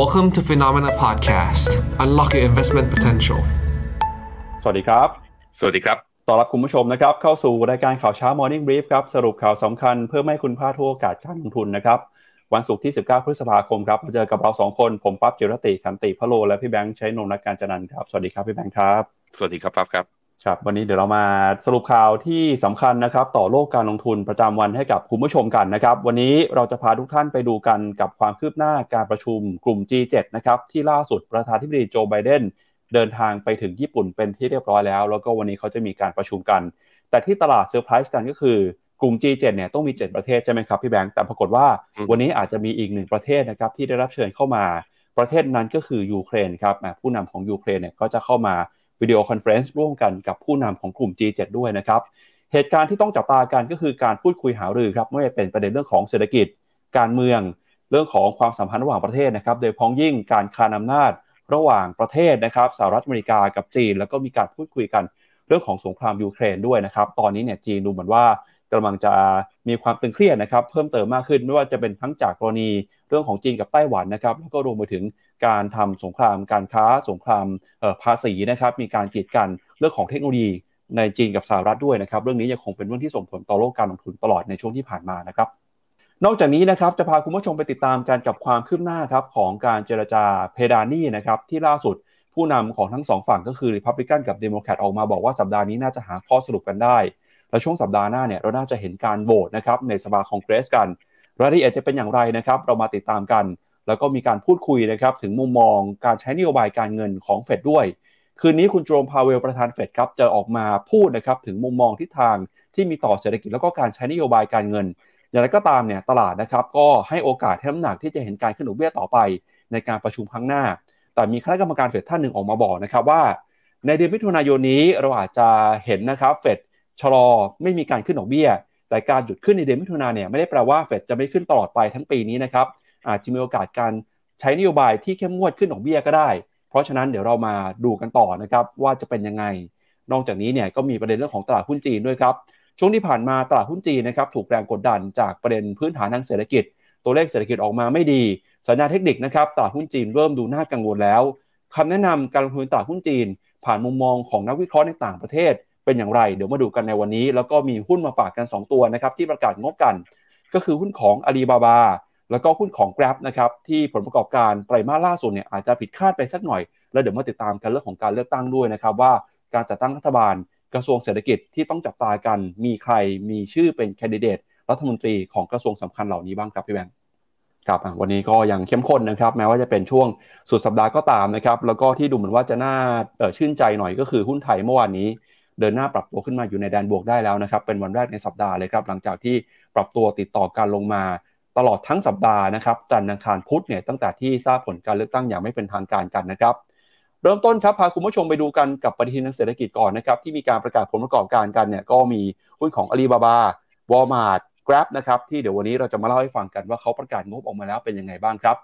Welcome to Phenomena Podcast Unlock your investment potential สวัสดีครับ สวัสดีครับ ต้อนรับคุณผู้ชมนะครับ เข้าสู่รายการข่าวเช้า Morning Brief ครับ สรุปข่าวสำคัญเพื่อไม่ให้คุณพลาดทุกโอกาสการลงทุนนะครับ วันศุกร์ที่ 19 พฤษภาคมครับมาเจอกับเรา 2 คน ผมปั๊บจิรติขันติพะโล และพี่แบงค์ใช้นงนักการจันนันท์ครับ สวัสดีครับพี่แบงค์ครับ สวัสดีครับปั๊บครับ ครับวันนี้เดี๋ยวเรามาสรุปข่าวที่สำคัญนะครับ ต่อโลกการลงทุนประจำวันให้กับคุณผู้ชมกันนะครับ วันนี้เราจะพาทุกท่านไปดูกันกับความคืบหน้าการประชุมกลุ่ม G7 นะครับที่ล่าสุดประธานธิบดีโจไบเดนเดินทางไปถึงญี่ปุ่นเป็นที่เรียบร้อยแล้ว แล้วก็วันนี้เขาจะมีการประชุมกัน แต่ที่ตลาดเซอร์ไพรส์กันก็คือกลุ่ม G7 เนี่ยต้องมี 7 ประเทศใช่ไหมครับพี่แบงค์แต่ปรากฏว่าอืมวันนี้อาจจะมีอีกหนึ่งประเทศนะครับที่ได้รับเชิญเข้ามาประเทศนั้นก็คือยูเครนครับอะผู้นำของยูเครนเนี่ยก็จะเข้ามา video conference ร่วมกันกับผู้นำของกลุ่ม G7 ด้วยนะครับ เหตุการณ์ที่ต้องจับตากันก็คือการพูดคุยหารือครับไม่ว่าจะเป็นประเด็นเรื่องของเศรษฐกิจ การเมือง เรื่องของความสัมพันธ์ระหว่างประเทศนะครับ โดยเฉพาะอย่างยิ่งการคานอำนาจระหว่างประเทศนะครับสหรัฐอเมริกากับจีน แล้วก็มีการพูดคุยกันเรื่องของสงครามยูเครนด้วยนะครับ ตอนนี้เนี่ยจีนดูเหมือนว่ากำลังจะมีความตึงเครียดนะครับ เพิ่มเติมมากขึ้นไม่ว่าจะเป็นทั้งจากกรณีเรื่องของจีนกับไต้หวันนะครับแล้วก็รวมไปถึงการทำสงครามการค้าสงครามภาษีนะครับมีการกีดกันเรื่องของเทคโนโลยีในจีนกับสหรัฐด้วยนะครับเรื่องนี้ยังคงเป็นเรื่องที่ส่งผลต่อโลกการลงทุนตลอดในช่วงที่ผ่านมานะครับนอกจากนี้นะครับจะพาคุณผู้ชมไปติดตามกันกับความคืบหน้าครับของการเจรจาเพดานนี่นะครับที่ล่าสุดผู้นำของทั้งสองฝั่งก็คือริพับลิกันกับเดโมแครตออกมาบอกว่าสัปดาห์นี้น่าจะหาข้อสรุปกันได้ และช่วงสัปดาห์หน้าเนี่ยเราน่าจะเห็นการโหวตนะครับในสภาคองเกรสกัน รายละเอียดจะเป็นอย่างไรนะครับ เรามาติดตามกัน แล้วก็มีการพูดคุยนะครับถึงมุมมองการใช้นโยบายการเงินของเฟดด้วย คืนนี้คุณเจอโรมพาวเวลประธานเฟดครับจะออกมาพูดนะครับถึงมุมมองทิศทางที่มีต่อเศรษฐกิจแล้วก็การใช้นโยบายการเงิน อย่างไรก็ตามเนี่ยตลาดนะครับก็ให้โอกาสให้น้ำหนักที่จะเห็นการขึ้นดอกเบี้ยต่อไป ในการประชุมครั้งหน้า แต่มีคณะกรรมการเฟดท่านหนึ่งออกมาบอกนะครับว่า ในเดือนมิถุนายนนี้เราอาจจะเห็นนะครับเฟดชะลอไม่มีการขึ้นดอกเบี้ย แต่การหยุดขึ้นในเดือนมิถุนาเนี่ยไม่ได้แปลว่าเฟดจะไม่ขึ้นตลอดไปทั้งปีนี้นะครับอาจจะมีโอกาสการใช้นโยบายที่เข้มงวดขึ้นดอกเบี้ยก็ได้ เพราะฉะนั้นเดี๋ยวเรามาดูกันต่อนะครับว่าจะเป็นยังไง นอกจากนี้เนี่ยก็มีประเด็นเรื่องของตลาดหุ้นจีนด้วยครับช่วงที่ผ่านมาตลาดหุ้นจีนนะครับถูกแรงกดดันจากประเด็นพื้นฐานทางเศรษฐกิจ ตัวเลขเศรษฐกิจออกมาไม่ดี สัญญาณเทคนิคนะครับตลาดหุ้นจีนเริ่มดูน่ากังวลแล้วคำแนะนำการลงทุนตลาดหุ้นจีน ผ่านมุมมองของนักวิเคราะห์ในต่างประเทศ เป็นอย่างไร เดี๋ยวมาดูกันในวันนี้ แล้วก็มีหุ้นมาฝากกัน 2 ตัวนะครับที่ประกาศงบกัน ก็คือหุ้นของ Alibaba แล้วก็หุ้นของ Grab นะครับที่ผลประกอบการไตรมาสล่าสุดเนี่ยอาจจะผิดคาดไปสักหน่อย แล้วเดี๋ยวมาติดตามกันเรื่องของการเลือกตั้งด้วยนะครับว่าการจัดตั้งรัฐบาลกระทรวงเศรษฐกิจที่ต้องจับตากัน มีใครมีชื่อเป็นแคนดิเดตรัฐมนตรีของกระทรวงสำคัญเหล่านี้บ้างครับพี่แบงค์ครับวันนี้ก็ยังเข้มข้นนะครับ แม้ว่าจะเป็นช่วงสุดสัปดาห์ก็ตามนะครับ แล้วก็ที่ดูเหมือนว่าจะน่าชื่นใจหน่อยก็คือหุ้นไทยเมื่อวานนี้ เดินหน้าปรับตัวขึ้นมาอยู่ในแดนบวกได้แล้วนะครับ เป็นวันแรกในสัปดาห์เลยครับหลังจากที่ปรับตัวติดต่อการลงมาตลอดทั้งสัปดาห์นะครับจันทร์อังคารพุธเนี่ยตั้งแต่ที่ทราบผลการเลือกตั้งอย่างไม่เป็นทางการกันนะครับ เริ่มต้นครับพาคุณผู้ชมไปดูกันกับปฏิทินทางเศรษฐกิจก่อนนะครับที่มีการประกาศผลประกอบการกันเนี่ยก็มีหุ้นของ Alibaba Walmart Grab นะครับที่เดี๋ยววันนี้เราจะมาเล่าให้ฟังกันว่าเขาประกาศงบออกมาแล้วเป็นยังไงบ้างครับ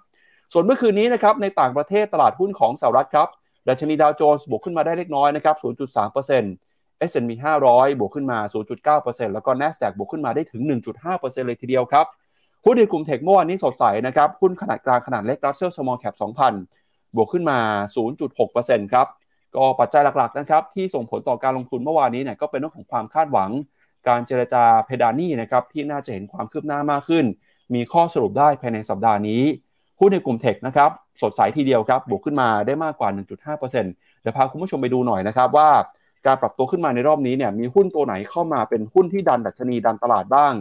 ส่วนเมื่อคืนนี้นะครับในต่างประเทศตลาดหุ้นของสหรัฐครับดัชนีดาวโจนส์บวกขึ้นมาได้เล็กน้อยนะครับ 0.3% S&P 500 บวกขึ้นมา 0.9%แล้วก็ NASDAQ บวกขึ้นมาได้ถึง 1.5%เลยทีเดียวครับ หุ้นในกลุ่มเทคเมื่อวานนี้สดใสนะครับ หุ้นขนาดกลางขนาดเล็ก Russell Small Cap 2,000 บวกขึ้นมา 0.6%ครับ ก็ปัจจัยหลักๆนะครับที่ส่งผลต่อการลงทุนเมื่อวานนี้เนี่ยก็เป็นเรื่องของความคาดหวัง การเจรจาเพดานนี่นะครับที่น่าจะเห็นความคืบหน้ามากขึ้น มีข้อสรุปได้ภายในสัปดาห์นี้หุ้นในกลุ่มเทคนะครับสดใสทีเดียวครับบวกขึ้นมาได้มากกว่า 1.5%เดี๋ยวพาคุณผู้ชมไปดูหน่อยนะครับว่า การปรับตัวขึ้นมาในรอบนี้เนี่ยมีหุ้นตัวไหนเข้ามาเป็นหุ้นที่ดันดัชนีดันตลาดบ้าง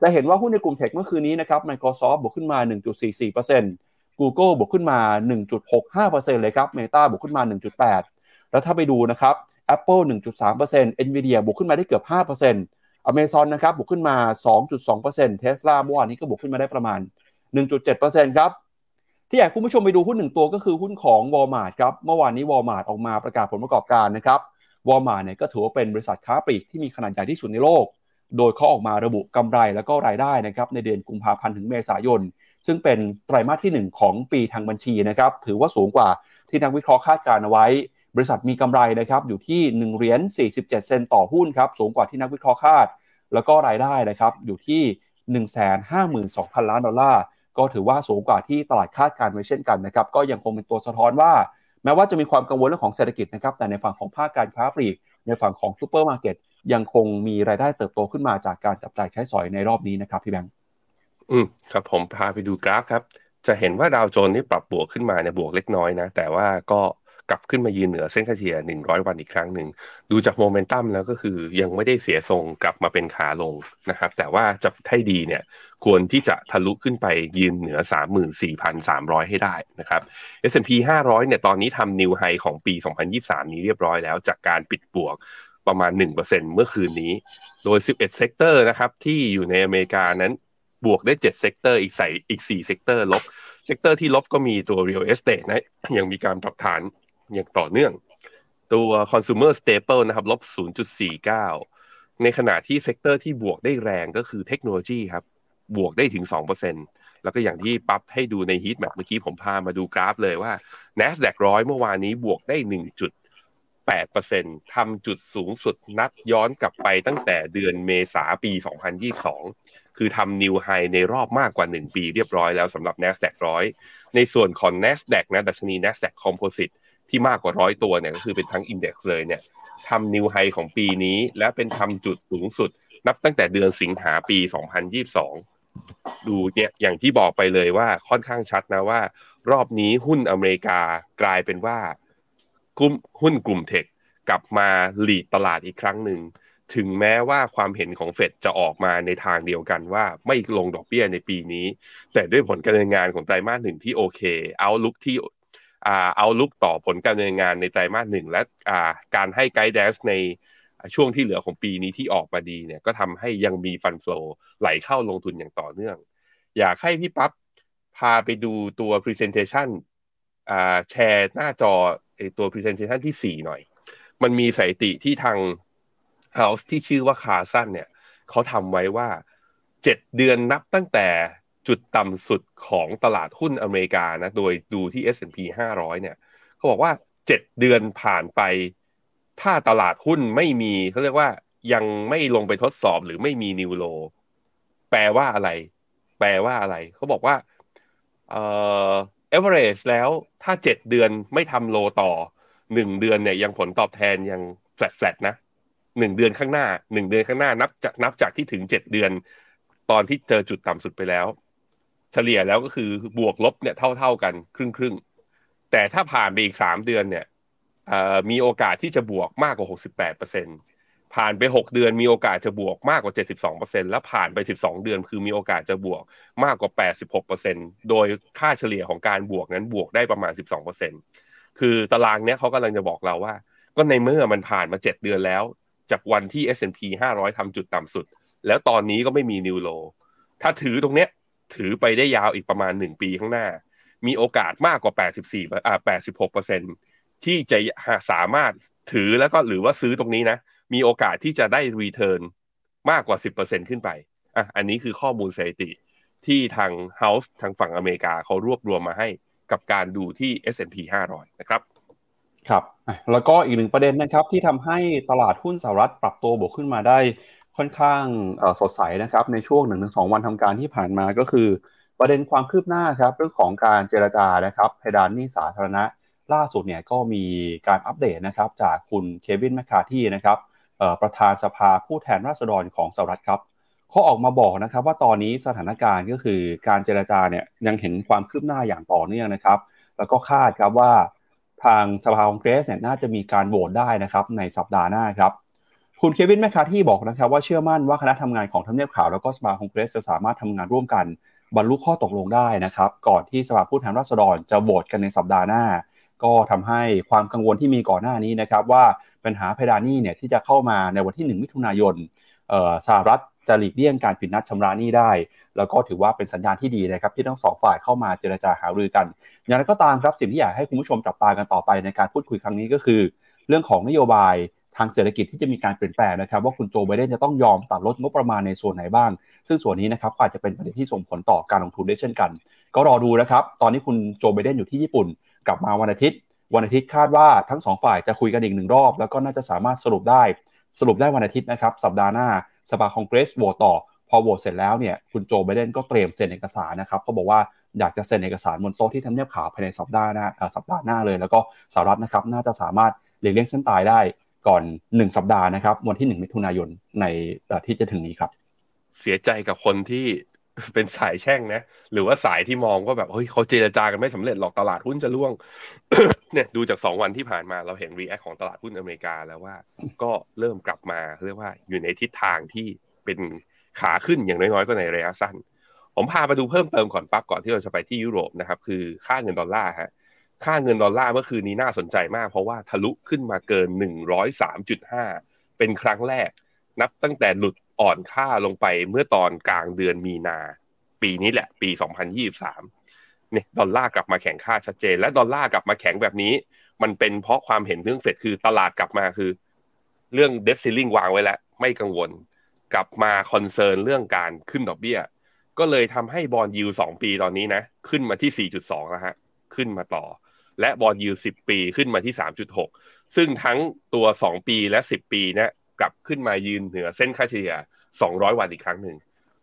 จะเห็นว่าหุ้นในกลุ่มเทคเมื่อคืนนี้นะครับ Microsoft บวกขึ้นมา 1.44% Google บวกขึ้นมา 1.65%เลยครับ Meta บวกขึ้นมา 1.8 แล้วถ้าไปดูนะครับ Apple 1.3% Nvidia บวกขึ้นมาได้เกือบ 5% Amazon นะครับบวกขึ้นมา 2.2% Tesla เมื่อวานนี้ก็บวกขึ้นมาได้ประมาณ 1.7%ครับที่อยากคุณผู้ชมไปดูหุ้นหนึ่งตัวก็คือหุ้นของ Walmart ครับเมื่อวานนี้ Walmart ออกมาประกาศผลประกอบการนะครับ Walmart เนี่ยก็ถือว่าเป็นบริษัทค้าปลีกที่มีขนาดใหญ่ที่สุดในโลก โดยเขาออกมาระบุกำไรแล้วก็รายได้นะครับในเดือนกุมภาพันธ์ถึงเมษายน ซึ่งเป็นไตรมาสที่ 1 ของปีทางบัญชีนะครับถือว่าสูงกว่าที่นักวิเคราะห์คาดการณ์เอาไว้ บริษัทมีกำไรนะครับอยู่ที่1เหรียญ47 เซนต์ต่อหุ้นครับสูงกว่าที่นักวิเคราะห์คาด แล้วก็รายได้นะครับอยู่ที่152,000 ล้านดอลลาร์ก็ถือว่าสูงกว่าที่ตลาดคาดการณ์ไว้เช่นกันนะครับก็ยังคงเป็นตัวสะท้อนว่า แม้ว่าจะมีความกังวลเรื่องของเศรษฐกิจนะครับแต่ในฝั่งของภาคการค้าปลีก ในฝั่งของซูเปอร์มาร์เก็ตยังคงมีรายได้เติบโตขึ้นมาจากการจับจ่ายใช้สอยในรอบนี้นะครับพี่แบงค์อืมครับผมพาไปดูกราฟครับ จะเห็นว่าดาวโจนส์นี่ปรับบวกขึ้นมาเนี่ยบวกเล็กน้อยนะ แต่ว่าก็ กลับขึ้นมายืนเหนือเส้นค่าเฉลี่ย 100 วันอีกครั้งหนึ่ง ดูจากโมเมนตัมแล้วก็คือยังไม่ได้เสียทรงกลับมาเป็นขาลงนะครับ แต่ว่าจะให้ดีเนี่ยควรที่จะทะลุขึ้นไปยืนเหนือ 34,300 ให้ได้นะครับ S&P 500 เนี่ยตอนนี้ทำนิวไฮของปี 2023 นี้เรียบร้อยแล้วจากการปิดบวกประมาณ 1%เมื่อคืนนี้ โดย 11 sector นะครับที่อยู่ในอเมริกานั้นบวกได้ 7 sector อีกใส่อีก 4 sector ลบ sector ที่ลบก็มีตัว real estate นะยังมีการปรับฐาน อย่างต่อเนื่อง ตัว consumer staple นะครับลบ 0.49 ในขณะที่ sector ที่บวกได้แรงก็คือเทคโนโลยีครับ บวกได้ถึง 2%แล้วก็อย่างที่ปั๊บให้ดูใน heat map เมื่อกี้ผมพามาดูกราฟเลยว่า NASDAQ ร้อยเมื่อวานนี้บวกได้ 1.8%ทำจุดสูงสุดนัดย้อนกลับไปตั้งแต่เดือนเมษาปี 2022คือทำนิวไฮในรอบมากกว่า 1 ปีเรียบร้อยแล้วสำหรับ NASDAQ ร้อยในส่วนของ NASDAQ นะดัชนี NASDAQ Composite ที่มากกว่าร้อยตัวเนี่ยก็คือเป็นทั้งอินเด็กซ์เลยเนี่ยทำนิวไฮของปีนี้ และเป็นทำจุดสูงสุด นับตั้งแต่เดือนสิงหาปี 2022 ดูเนี่ยอย่างที่บอกไปเลยว่าค่อนข้างชัดนะว่า รอบนี้หุ้นอเมริกากลายเป็นว่ากลุ่มหุ้นกลุ่มเทคกลับมาหลีดตลาดอีกครั้งหนึ่งถึงแม้ว่าความเห็นของเฟดจะออกมาในทางเดียวกันว่าไม่ลงดอกเบี้ยในปีนี้ แต่ด้วยผลการเนินงานของไตรมาสหนึ่งที่โอเค เอาลุกที่ เอาลุกต่อผลการดำเนินงานในไตรมาสหนึ่งและการให้ไกด์แดนในช่วงที่เหลือของปีนี้ที่ออกมาดีเนี่ยก็ทำให้ยังมีฟันโฟลไหลเข้าลงทุนอย่างต่อเนื่อง อยากให้พี่ปั๊บพาไปดูตัว Presentation แชร์หน้าจอตัว Presentation ที่ 4 หน่อย มันมีสถิติที่ทาง House ที่ชื่อว่าคาซันเนี่ยเขาทำไว้ว่า 7 เดือนนับตั้งแต่ จุดต่ำสุดของตลาดหุ้นอเมริกานะ โดยดูที่ S&P 500 เนี่ยเขาบอกว่า 7 เดือนผ่านไป ถ้าตลาดหุ้นไม่มีเขาเรียกว่ายังไม่ลงไปทดสอบหรือไม่มีนิวโล แปลว่าอะไร แปลว่าอะไร เขาบอกว่า เอ่อ average แล้วถ้า 7 เดือนไม่ทำโลต่อ 1 เดือนเนี่ยยังผลตอบแทนยัง flat flat นะ1เดือนข้างหน้า1เดือนข้างหน้านับจากนับจากที่ถึง7เดือน ตอนที่เจอจุดต่ำสุดไปแล้ว ลี่ยแล้วก็คือบวกลบเนี่ยเท่าเท่ากันครึ่งครึ่งแต่ถ้าผ่านไปอีกสามเดือนเนี่ยมีโอกาสที่จะบวกมากกว่าหกสิบแปดเปอร์เซ็นผ่านไปหกเดือนมีโอกาสจะบวกมากกว่าเจ็ดสิบสองเปอร์เซ็นแล้วผ่านไปสิบสองเดือน คือมีโอกาสจะบวกมากกว่าแปดสิบหกเปอร์เซ็นโดยค่าเฉลี่ยของการบวกนั้นบวกได้ประมาณสิบสองเปอร์เซ็นคือตารางเนี้ยเขากำลังจะบอกเราว่า ก็ในเมื่อมันผ่านมาเจ็ดเดือนแล้ว จากวันที่ S&P 500ทำจุดต่ำสุด แล้วตอนนี้ก็ไม่มีนิวโลถ้าถือตรงเนี้ย ถือไปได้ยาวอีกประมาณ 1 ปีข้างหน้า มีโอกาสมากกว่า 84อ่า86เปอร์เซ็นที่จะสามารถถือแล้วก็หรือว่าซื้อตรงนี้นะ มีโอกาสที่จะได้รีเทิร์นมากกว่า 10%ขึ้นไปอะอันนี้คือข้อมูลสถิติที่ทาง House ทางฝั่งอเมริกาเขารวบรวมมาให้กับการดูที่ S&P 500 นะครับครับ แล้วก็อีกหนึ่งประเด็นนะครับที่ทำให้ตลาดหุ้นสหรัฐปรับตัวบวกขึ้นมาได้ ค่อนข้างสดใสนะครับในช่วง1-2วันทำการที่ผ่านมาก็คือ ประเด็นความคืบหน้าครับเรื่องของการเจรจานะครับเพดานหนี้สาธารณะ ล่าสุดเนี่ยก็มีการอัปเดตนะครับจากคุณเควินแมคคาที่นะครับประธานสภาผู้แทนราษฎรของสหรัฐครับเขาออกมาบอกนะครับว่าตอนนี้สถานการณ์ก็คือการเจรจาเนี่ยยังเห็นความคืบหน้าอย่างต่อเนื่องนะครับ แล้วก็คาดครับว่าทางสภาคองเกรสเนี่ยน่าจะมีการโหวตได้นะครับในสัปดาห์หน้าครับ คุณเควินแมคคาที่บอกนะครับว่าเชื่อมั่นว่าคณะทำงานของทำเนียบขาวแล้วก็สภาคองเกรสจะสามารถทำงานร่วมกันบรรลุข้อตกลงได้นะครับ ก่อนที่สภาผู้แทนราษฎรจะโหวตกันในสัปดาห์หน้า ก็ทำให้ความกังวลที่มีก่อนหน้านี้นะครับ ว่าปัญหาเพดานนี้เนี่ยที่จะเข้ามาในวันที่ 1 มิถุนายนสหรัฐจะหลีกเลี่ยงการผิดนัดชำระหนี้ได้ แล้วก็ถือว่าเป็นสัญญาณที่ดีนะครับ ที่ทั้งสองฝ่ายเข้ามาเจรจาหารือกัน อย่างไรก็ตามครับสิ่งที่อยากให้คุณผู้ชมจับตากันต่อไปในการพูดคุยครั้งนี้ก็คือ เรื่องของนโยบาย ทางเศรษฐกิจที่จะมีการเปลี่ยนแปลงนะครับ ว่าคุณโจไบเดนจะต้องยอมตัดลดงบประมาณในส่วนไหนบ้าง ซึ่งส่วนนี้นะครับอาจจะเป็นประเด็นที่ส่งผลต่อการลงทุนได้เช่นกัน ก็รอดูนะครับ ตอนนี้คุณโจไบเดนอยู่ที่ญี่ปุ่น กลับมาวันอาทิตย์ วันอาทิตย์คาดว่าทั้งสองฝ่ายจะคุยกันอีกหนึ่งรอบ แล้วก็น่าจะสามารถสรุปได้ สรุปได้วันอาทิตย์นะครับ สัปดาห์หน้าสภาคองเกรสโหวตต่อ พอโหวตเสร็จแล้วเนี่ย คุณโจไบเดนก็เตรียมเซ็นเอกสารนะครับเขาบอกว่าอยากจะเซ็นเอกสารบนโต๊ะที่ทำเนียบขาวภายในสัปดาห์หน้าสัปดาห์หน้าเลย แล้วก็สหรัฐนะครับน่าจะสามารถเลียงเลี่ยงเส้นตายได้ ก่อน 1 สัปดาห์นะครับ วันที่ 1 มิถุนายนในที่จะถึงนี้ครับ เสียใจกับคนที่เป็นสายแช่งนะ หรือว่าสายที่มองว่าแบบเฮ้ยเขาเจรจากันไม่สำเร็จหรอกตลาดหุ้นจะร่วง เนี่ยดูจากสองวันที่ผ่านมาเราเห็นรีแอคของตลาดหุ้นอเมริกาแล้วว่า ก็เริ่มกลับมาเรียกว่าอยู่ในทิศทางที่เป็นขาขึ้นอย่างน้อยๆก็ในระยะสั้น ผมพาไปดูเพิ่มเติมก่อนปั๊บก่อนที่เราจะไปที่ยุโรปนะครับ คือค่าเงินดอลลาร์ฮะ ค่าเงินดอลลาร์เมื่อคืนนี้น่าสนใจมาก เพราะว่าทะลุขึ้นมาเกิน 103.5 เป็นครั้งแรก นับตั้งแต่หลุดอ่อนค่าลงไปเมื่อตอนกลางเดือนมีนา ปีนี้แหละ ปี 2023 เนี่ยดอลลาร์กลับมาแข็งค่าชัดเจน และดอลลาร์กลับมาแข็งแบบนี้ มันเป็นเพราะความเห็นเรื่องเฟดคือตลาดกลับมาคือ เรื่อง debt ceiling วางไว้แล้วไม่กังวล กลับมา concern เรื่องการขึ้นดอกเบี้ยก็เลยทำให้ bond yield สองปีตอนนี้นะ ขึ้นมาที่ 4.2 แล้วฮะ ขึ้นมาต่อ และ bond yield สิบปีขึ้นมาที่3.6ซึ่งทั้งตัว2ปีและ10ปีเนี่ยกลับขึ้นมายืนเหนือเส้นค่าเฉลี่ย200วันอีกครั้งหนึ่ง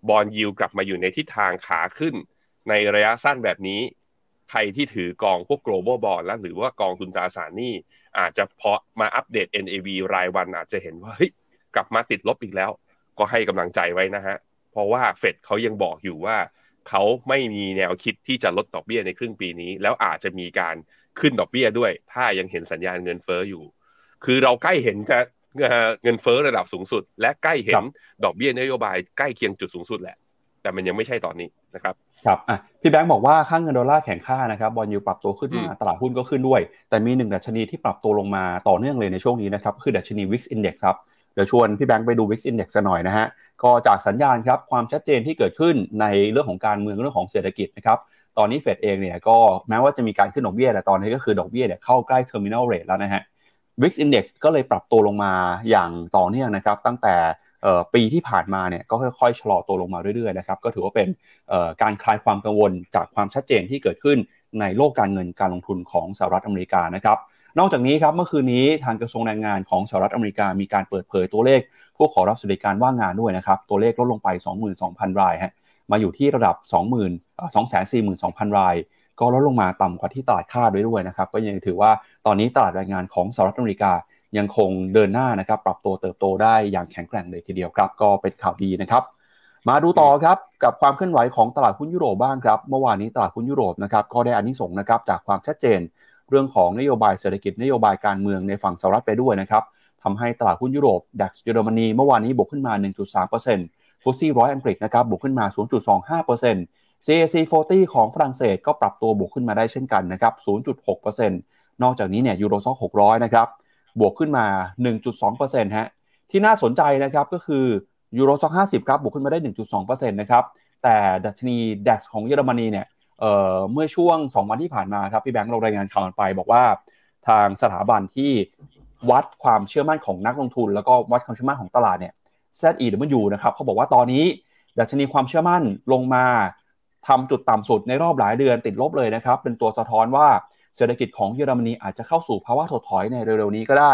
bond yield กลับมาอยู่ในทิศทางขาขึ้น ในระยะสั้นแบบนี้ ใครที่ถือกองพวก global bond แล้วหรือว่ากองทุนตราสารหนี้อาจจะพอมาอัปเดต NAV รายวันอาจจะเห็นว่าเฮ้ยกลับมาติดลบอีกแล้ว ก็ให้กำลังใจไว้นะฮะ เพราะว่าเฟดเขายังบอกอยู่ว่า เขาไม่มีแนวคิดที่จะลดดอกเบี้ยในครึ่งปีนี้ แล้วอาจจะมีการ ขึ้นดอกเบี้ยด้วย ถ้ายังเห็นสัญญาณเงินเฟ้ออยู่ คือเราใกล้เห็นจะเงินเฟ้อระดับสูงสุด และใกล้เห็นดอกเบี้ยนโยบายใกล้เคียงจุดสูงสุดแหละ แต่มันยังไม่ใช่ตอนนี้นะครับครับอะพี่แบงค์บอกว่าค่าเงินดอลลาร์แข็งค่านะครับ bond yield ปรับตัวขึ้นมาตลาดหุ้นก็ขึ้นด้วย แต่มีหนึ่งดัชนีที่ปรับตัวลงมาต่อเนื่องเลยในช่วงนี้นะครับคือดัชนี Wix Index ครับเดี๋ยวชวนพี่แบงค์ไปดู Wix Index กันหน่อยนะฮะก็จากสัญญาณครับความชัดเจนที่เกิดขึ้นในเรื่องของการเมืองเรื่องของเศรษฐกิจนะครับ ตอนนี้เฟดเองเนี่ยก็แม้ว่าจะมีการขึ้นดอกเบี้ยแต่ตอนนี้ก็คือดอกเบี้ยเนี่ยเข้าใกล้ terminal rate แล้วนะฮะ Wix Index ก็เลยปรับตัวลงมาอย่างต่อเนื่องนะครับ ตั้งแต่ปีที่ผ่านมาเนี่ยก็ค่อยๆชะลอตัวลงมาเรื่อยๆนะครับก็ถือว่าเป็นการคลายความกังวลจากความชัดเจนที่เกิดขึ้นในโลกการเงินการลงทุนของสหรัฐอเมริกานะครับนอกจากนี้ครับเมื่อคืนนี้ทางกระทรวงแรงงานของสหรัฐอเมริกามีการเปิดเผยตัวเลข ผู้ขอรับสวัสดิการว่างงานด้วยนะครับตัวเลขลดลงไป 22,000 รายฮะ มาอยู่ที่ระดับ 20,000 242,000 ราย ก็ลดลงมาต่ำกว่าที่ตลาดคาดด้วยด้วยนะครับ ก็ยังถือว่าตอนนี้ตลาดแรงงานของสหรัฐอเมริกายังคงเดินหน้านะครับ ปรับตัวเติบโตได้อย่างแข็งแกร่งเลยทีเดียวครับ ก็เป็นข่าวดีนะครับ มาดูต่อครับกับความเคลื่อนไหวของตลาดหุ้นยุโรปบ้างครับ เมื่อวานนี้ตลาดหุ้นยุโรปนะครับก็ได้อานิสงส์นะครับจากความชัดเจน เรื่องของนโยบายเศรษฐกิจนโยบายการเมืองในฝั่งสหรัฐไปด้วยนะครับทำให้ตลาดหุ้นยุโรปดัคเยอรมนีเมื่อวานนี้บวกขึ้นมา 1.3% ฟุตซี่ร้อยอังกฤษนะครับบวกขึ้นมา 0.25% CAC 40 ของฝรั่งเศสก็ปรับตัวบวกขึ้นมาได้เช่นกันนะครับ 0.6%นอกจากนี้เนี่ยยูโรซ็อก600 นะครับบวกขึ้นมา 1.2%ฮะที่น่าสนใจนะครับก็คือยูโรซ็อก50 ครับบวกขึ้นมาได้ 1.2%นะครับแต่ดัชนี DAX ของเยอรมนีเนี่ยเเมื่อช่วง 2 วันที่ผ่านมาครับพี่แบงค์เรารายงานข่าวไป บอกว่าทางสถาบันที่วัดความเชื่อมั่นของนักลงทุน แล้วก็วัดความเชื่อมั่นของตลาดเนี่ย ZEW นะครับเขาบอกว่าตอนนี้ดัชนีความเชื่อมั่นลงมาทำจุดต่ำสุดในรอบหลายเดือนติดลบเลยนะครับ เป็นตัวสะท้อนว่าเศรษฐกิจของเยอรมนีอาจจะเข้าสู่ภาวะถดถอยในเร็วๆนี้ก็ได้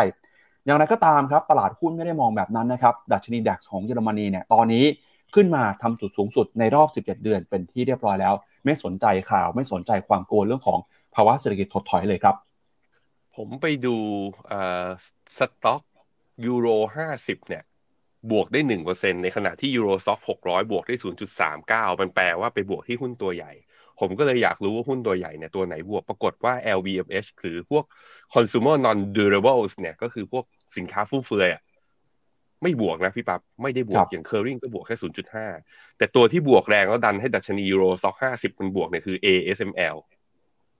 อย่างไรก็ตามครับตลาดหุ้นไม่ได้มองแบบนั้นนะครับ ดัชนีดัคของเยอรมนีเนี่ยตอนนี้ขึ้นมาทำจุดสูงสุดในรอบ 17 เดือน เป็นที่เรียบร้อยแล้ว ไม่สนใจข่าว ไม่สนใจความกลัวเรื่องของภาวะเศรษฐกิจถดถอยเลยครับ ผมไปดูสต็อกยูโร 50 เนี่ย บวกได้หนึ่งเปอร์เซ็นในขณะที่ยูโรซ็อกหกร้อยบวกได้ศูนย์จุดสามเก้ามันแปลว่าไปบวกที่หุ้นตัวใหญ่ ผมก็เลยอยากรู้ว่าหุ้นตัวใหญ่เนี่ยตัวไหนบวกปรากฏว่า LVMH หรือพวก consumer non durables เนี่ยก็คือพวกสินค้าฟุ่มเฟือยอะไม่บวกนะพี่ปับ๊บไม่ได้บวกอย่างเคอร์ริงก็บวกแค่ศูนย์จุดห้าแต่ตัวที่บวกแรงแล้วดันให้ดัชนียูโรซ็อกห้าสิบมันบวกเนี่ยคือ ASML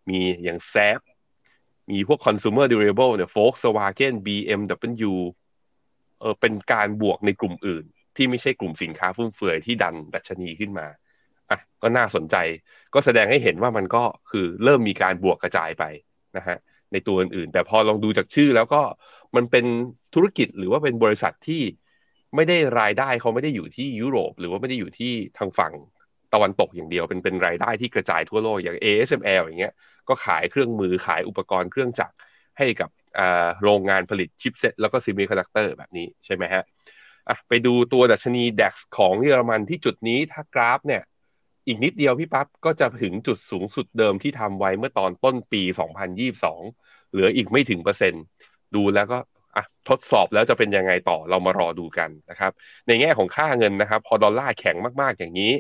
มีอย่างแซฟมีพวก consumer durable เนี่ย Volkswagen BMW เออเป็นการบวกในกลุ่มอื่น ที่ไม่ใช่กลุ่มสินค้าฟุ่มเฟือยที่ดันดัชนีขึ้นมาอะก็น่าสนใจ ก็แสดงให้เห็นว่ามันก็คือเริ่มมีการบวกกระจายไปนะฮะในตัวอื่นๆ แต่พอลองดูจากชื่อแล้วก็มันเป็นธุรกิจหรือว่าเป็นบริษัทที่ไม่ได้รายได้เขาไม่ได้อยู่ที่ยุโรป หรือว่าไม่ได้อยู่ที่ทางฝั่งตะวันตกอย่างเดียว เป็นเป็นรายได้ที่กระจายทั่วโลกอย่าง ASML อย่างเงี้ยก็ขายเครื่องมือขายอุปกรณ์เครื่องจักรให้กับ โรงงานผลิต chipset แล้วก็ semiconductor แบบนี้ใช่ไหมฮะอะไปดูตัวดัชนี DAX ของเยอรมันที่จุดนี้ถ้ากราฟเนี่ยอีกนิดเดียวพี่ปั๊บก็จะถึงจุดสูงสุดเดิมที่ทำไว้เมื่อตอนต้นปี 2022 เหลืออีกไม่ถึงเปอร์เซ็นต์ ดูแล้วก็อะทดสอบแล้วจะเป็นยังไงต่อเรามารอดูกันนะครับ ในแง่ของค่าเงินนะครับ พอดอลลาร์แข็งมากๆอย่างนี้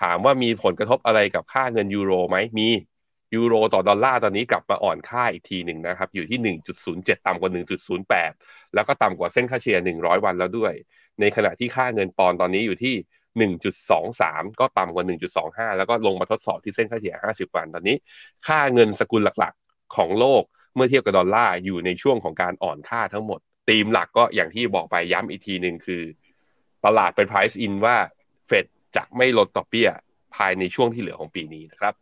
ถามว่ามีผลกระทบอะไรกับค่าเงินยูโรไหมมี ยูโรต่อดอลลาร์ตอนนี้กลับมาอ่อนค่าอีกทีหนึ่งนะครับ อยู่ที่ 1.07 ต่ำกว่า 1.08 แล้วก็ต่ำกว่าเส้นค่าเฉลี่ย 100 วันแล้วด้วย ในขณะที่ค่าเงินปอนตอนนี้อยู่ที่ 1.23 ก็ต่ำกว่า 1.25 แล้วก็ลงมาทดสอบที่เส้นค่าเฉลี่ย 50 วันตอนนี้ ค่าเงินสกุลหลักๆของโลกเมื่อเทียบกับดอลลาร์อยู่ในช่วงของการอ่อนค่าทั้งหมดธีมหลักก็อย่างที่บอกไปย้ำอีกทีหนึ่งคือ ตลาดเป็น price in ว่าเฟดจะไม่ลดดอเบี้ยภายในช่วงที่เหลือของปีนี้นะครับ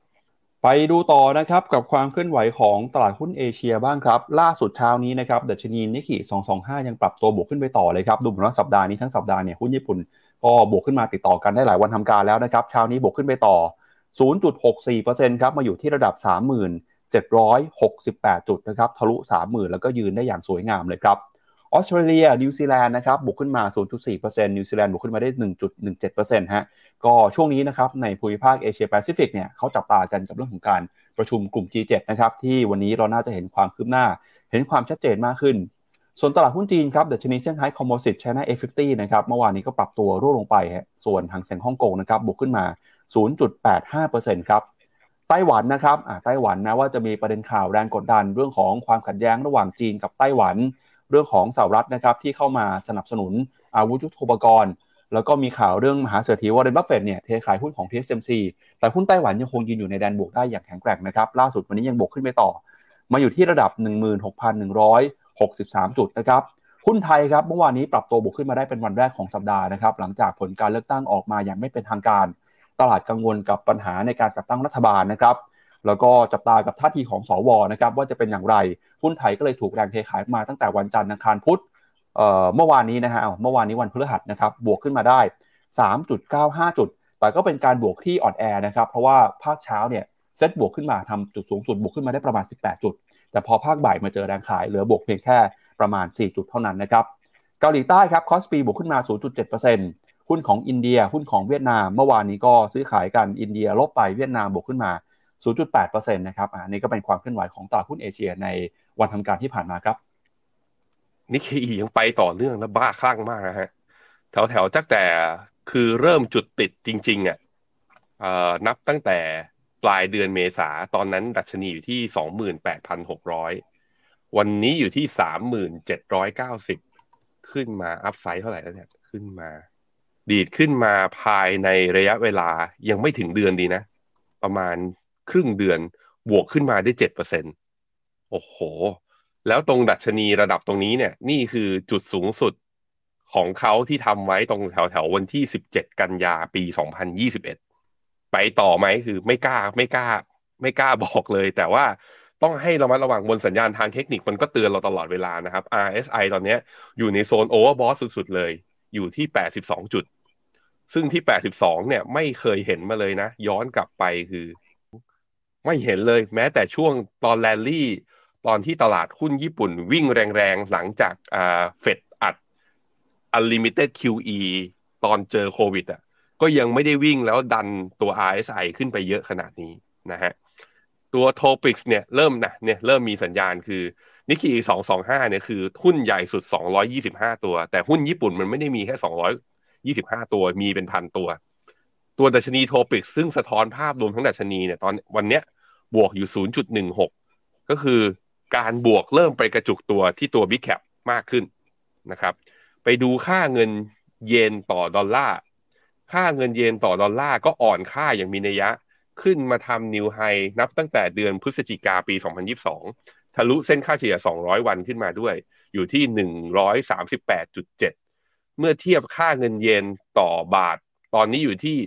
ไปดูต่อนะครับกับความเคลื่อนไหวของตลาดหุ้นเอเชียบ้างครับ ล่าสุดเช้านี้นะครับดัชนีนิกเคอิ225 ยังปรับตัวบวกขึ้นไปต่อเลยครับ ดูเหมือนว่าสัปดาห์นี้ทั้งสัปดาห์เนี่ยหุ้นญี่ปุ่นก็บวกขึ้นมาติดต่อกันได้หลายวันทำการแล้วนะครับเช้านี้บวกขึ้นไปต่อ 0.64%ครับมาอยู่ที่ระดับ 3768 จุดนะครับทะลุ 30,000 แล้วก็ยืนได้อย่างสวยงามเลยครับ ออสเตรเลียนิวซีแลนด์นะครับบวกขึ้นมา 0.4%นิวซีแลนด์บวกขึ้นมาได้ 1.17%ฮะก็ช่วงนี้นะครับในภูมิภาคเอเชียแปซิฟิกเนี่ยเขาจับตากันกับเรื่องของการประชุมกลุ่ม G7 นะครับที่วันนี้เราน่าจะเห็นความคืบหน้า เห็นความชัดเจนมากขึ้น ส่วนตลาดหุ้นจีนครับเดชนีเซี่ยงไฮ้คอมโพสิตไชน่า A50 นะครับเมื่อวานนี้ก็ปรับตัวร่วงลงไปฮะส่วนฮั่งเส็งฮ่องกงนะครับบวกขึ้นมา 0.85%ครับไต้หวันนะครับไต้หวันแม้ว่าจะมีประเด็นข่าวแรงกดดันเรื่องของความขัดแย้งระหว่างจีนกับไต้หวัน เรื่องของสหรัฐนะครับที่เข้ามาสนับสนุนอาวุธยุทโธปกรณ์แล้วก็มีข่าวเรื่องมหาเศรษฐีวอร์เรนบัฟเฟตเนี่ยเทขายหุ้นของ TSMC แต่หุ้นไต้หวันยังคงยืนอยู่ในแดนบวกได้อย่างแข็งแกร่งนะครับ ล่าสุดวันนี้ยังบวกขึ้นไปต่อ มาอยู่ที่ระดับ 16,163 จุดนะครับหุ้นไทยครับเมื่อวานนี้ปรับตัวบวกขึ้นมาได้เป็นวันแรกของสัปดาห์นะครับหลังจากผลการเลือกตั้งออกมาอย่างไม่เป็นทางการ ตลาดกังวลกับปัญหาในการจัดตั้งรัฐบาลนะครับ แล้วก็จับตากับท่าทีของสวนะครับว่าจะเป็นอย่างไรหุ้นไทยก็เลยถูกแรงเทขายมาตั้งแต่วันจันทร์อังคารพุธเมื่อวานนี้นะฮะเมื่อวานนี้วันพฤหัสนะครับบวกขึ้นมาได้ 3.95 จุด แต่ก็เป็นการบวกที่อ่อนแอนะครับเพราะว่าภาคเช้าเนี่ยเซ็ตบวกขึ้นมาทำจุดสูงสุดบวกขึ้นมาได้ประมาณ 18 จุด แต่พอภาคบ่ายมาเจอแรงขายเหลือบวกเพียงแค่ประมาณ 4 จุดเท่านั้นนะครับเกาหลีใต้ครับคอสปีบวกขึ้นมา 0.7%หุ้นของอินเดียหุ้นของเวียดนาม เมื่อวานนี้ก็ซื้อขายกันอินเดียลบไปเวียดนามบวกขึ้นมา 0.8%นะครับอันนี้ก็เป็นความเคลื่อนไหวของตลาดหุ้นเอเชียในวันทำการที่ผ่านมาครับนิเคอียังไปต่อเนื่องและบ้าคลั่งมากนะฮะแถวแถวตั้งแต่คือเริ่มจุดติดจริง ๆอะนับตั้งแต่ปลายเดือนเมษาตอนนั้นดัชนีอยู่ที่สองหมื่นแปดพันหกร้อยวันนี้อยู่ที่สามหมื่นเจ็ดร้อยเก้าสิบขึ้นมาอัพไซด์เท่าไหร่แล้วเนี่ยขึ้นมา ดีดขึ้นมาภายในระยะเวลายังไม่ถึงเดือนดีนะ ประมาณ ครึ่งเดือนบวกขึ้นมาได้เจ็ดเปอร์เซ็นโอ้โห แล้วตรงดัชนีระดับตรงนี้เนี่ย นี่คือจุดสูงสุดของเขาที่ทำไว้ตรงแถวแถววันที่17กันยาปี2021ไปต่อไหมคือไม่กล้าไม่กล้า ไม่กล้าบอกเลย แต่ว่าต้องให้เรามาระวังบนสัญญาณทางเทคนิคมันก็เตือนเราตลอดเวลานะครับ RSI ตอนนี้อยู่ในโซน overbought สุดๆเลย อยู่ที่ 82 จุด ซึ่งที่ 82 เนี่ยไม่เคยเห็นมาเลยนะ ย้อนกลับไปคือ ไม่เห็นเลยแม้แต่ช่วงตอนแลนลี่ ตอนที่ตลาดหุ้นญี่ปุ่นวิ่งแรงๆ หลังจากเฟดอัด Unlimited QE ตอนเจอโควิดอะก็ยังไม่ได้วิ่งแล้วดันตัว RSI ขึ้นไปเยอะขนาดนี้นะฮะตัว TOPIX เนี่ยเริ่มนะเนี่ยเริ่มมีสัญญาณคือนิกเคอิสองสองห้าเนี่ยคือหุ้นใหญ่สุด225ตัว แต่หุ้นญี่ปุ่นมันไม่ได้มีแค่225ตัวมีเป็นพันตัว ตัวดัชนีโทปิกซึ่งสะท้อนภาพรวมทั้งดัชนีเนี่ยตอนวันเนี้ยบวกอยู่ 0.16 ก็คือการบวกเริ่มไปกระจุกตัวที่ตัว Big Cap มากขึ้นนะครับ ไปดูค่าเงินเยนต่อดอลลาร์ ค่าเงินเยนต่อดอลลาร์ก็อ่อนค่าอย่างมีนัยยะ ขึ้นมาทำ new highนับตั้งแต่เดือนพฤศจิกาปี 2022 ทะลุเส้นค่าเฉลี่ย 200 วันขึ้นมาด้วย อยู่ที่ 138.7 เมื่อเทียบค่าเงินเยนต่อบาท ตอนนี้อยู่ที่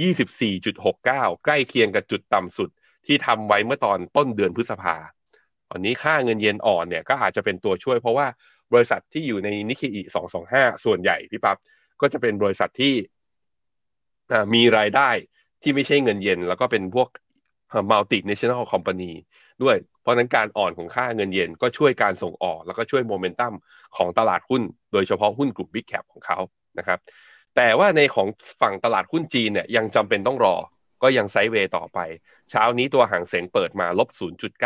24.69 ใกล้เคียงกับจุดต่ำสุดที่ทำไว้เมื่อตอนต้นเดือนพฤษภาตอนนี้ค่าเงินเยนอ่อนเนี่ยก็อาจจะเป็นตัวช่วยเพราะว่าบริษัทที่อยู่ในนิเคอีสองสองห้าส่วนใหญ่พี่ปับ๊บก็จะเป็นบริษัทที่มีรายได้ที่ไม่ใช่เงินเยนแล้วก็เป็นพวก multinational company ด้วย เพราะนั้นการอ่อนของค่าเงินเยนก็ช่วยการส่งออก แล้วก็ช่วยโมเมนตัมของตลาดหุ้น โดยเฉพาะหุ้นกลุ่ม Big Cap ของเขานะครับ แต่ว่าในของฝั่งตลาดหุ้นจีนเนี่ยยังจำเป็นต้องรอ ก็ยังไซด์เวย์ต่อไป เช้านี้ตัวห่างเสงเปิดมาลบ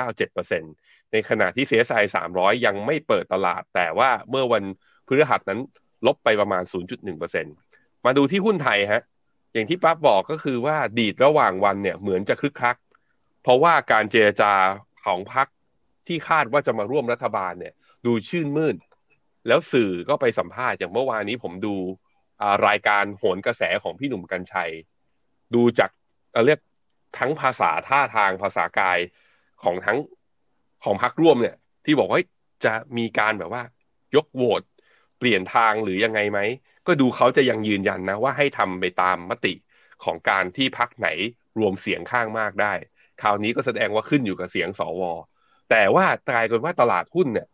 0.97%ในขณะที่ CSI 300 ยังไม่เปิดตลาด แต่ว่าเมื่อวันพฤหัสนั้นลบไปประมาณ 0.1%มาดูที่หุ้นไทยฮะ อย่างที่ปั๊บบอกก็คือว่าดีดระหว่างวันเนี่ยเหมือนจะคึกคัก เพราะว่าการเจรจาของพรรคที่คาดว่าจะมาร่วมรัฐบาลเนี่ย ดูชื่นมื่น แล้วสื่อก็ไปสัมภาษณ์อย่างเมื่อวานนี้ผมดู รายการโหนกระแสของพี่หนุ่มกัญชัย ดูจากเรียกทั้งภาษาท่าทางภาษากายของทั้งของพรรคร่วมเนี่ย ที่บอกว่าจะมีการแบบว่า ยกโหวตเปลี่ยนทางหรือยังไงไหม ก็ดูเขาจะยังยืนยันนะว่าให้ทำไปตามมติของการที่พักไหนรวมเสียงข้างมากได้ คราวนี้ก็แสดงว่าขึ้นอยู่กับเสียงสว แต่ว่ากลายเป็นว่าตลาดหุ้นเนี่ย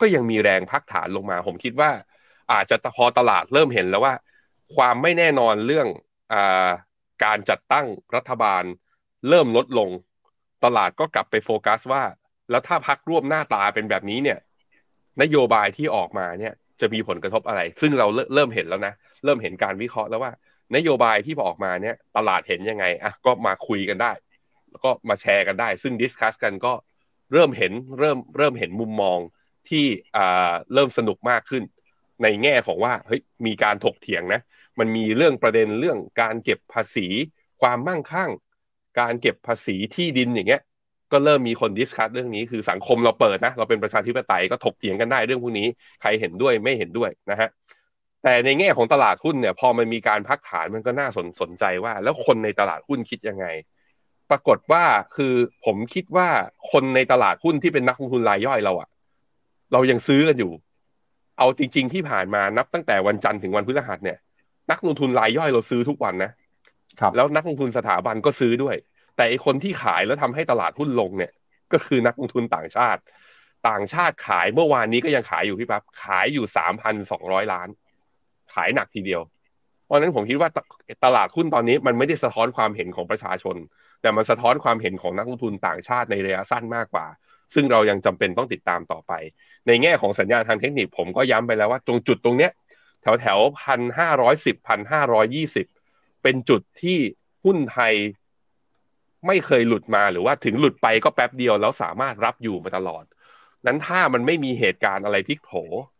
ก็ยังมีแรงพักฐานลงมา ผมคิดว่า อาจจะพอตลาดเริ่มเห็นแล้วว่า ความไม่แน่นอนเรื่องอการจัดตั้งรัฐบาล เริ่มลดลง ตลาดก็กลับไปโฟกัสว่า แล้วถ้าพักร่วมหน้าตาเป็นแบบนี้เนี่ย นโยบายที่ออกมาเนี่ย จะมีผลกระทบอะไร ซึ่งเราเริ่มเห็นแล้วนะ เริ่มเห็นการวิเคราะห์แล้วว่า นโยบายที่ออกมาเนี่ย ตลาดเห็นยังไงอะก็มาคุยกันได้ แล้วก็มาแชร์กันได้ ซึ่งดิสคัสกันก็เริ่มเห็นเริ่มเริ่มเห็นมุมมองที่อ่าเริ่มสนุกมากขึ้น ในแง่ของว่าเฮ้ยมีการถกเถียงนะ มันมีเรื่องประเด็นเรื่องการเก็บภาษี ความมั่งคั่ง การเก็บภาษีที่ดินอย่างเงี้ย ก็เริ่มมีคนดิสคัสเรื่องนี้คือสังคมเราเปิดนะ เราเป็นประชาธิปไตยก็ถกเถียงกันได้เรื่องพวกนี้ใครเห็นด้วยไม่เห็นด้วยนะฮะแต่ในแง่ของตลาดหุ้นเนี่ย พอมันมีการพักฐานมันก็น่าสนสนใจว่า แล้วคนในตลาดหุ้นคิดยังไง ปรากฏว่าคือผมคิดว่าคนในตลาดหุ้นที่เป็นนักลงทุนรายย่อยเราอะเรายังซื้อกันอยู่ เอาจริง ๆ ที่ผ่านมานับตั้งแต่วันจันทร์ถึงวันพฤหัสเนี่ย นักลงทุนรายย่อยเราซื้อทุกวันนะครับแล้วนักลงทุนสถาบันก็ซื้อด้วย แต่ไอคนที่ขายแล้วทำให้ตลาดหุ้นลงเนี่ย ก็คือนักลงทุนต่างชาติ ต่างชาติขายเมื่อวานนี้ก็ยังขายอยู่พี่ปั๊บขายอยู่สามพันสองร้อยล้าน ขายหนักทีเดียว เพราะนั้นผมคิดว่าตลาดหุ้นตอนนี้มันไม่ได้สะท้อนความเห็นของประชาชน แต่มันสะท้อนความเห็นของนักลงทุนต่างชาติในระยะสั้นมากกว่า ซึ่งเรายังจำเป็นต้องติดตามต่อไป ในแง่ของสัญญาณทางเทคนิคผมก็ย้ำไปแล้วว่าตรงจุดตรงเนี้ยแถวแถวพันห้าร้อยสิบพันห้าร้อยยี่สิบเป็นจุดที่หุ้นไทยไม่เคยหลุดมาหรือว่าถึงหลุดไปก็แป๊บเดียวแล้วสามารถรับอยู่มาตลอด นั้นถ้ามันไม่มีเหตุการณ์อะไรพลิกโผ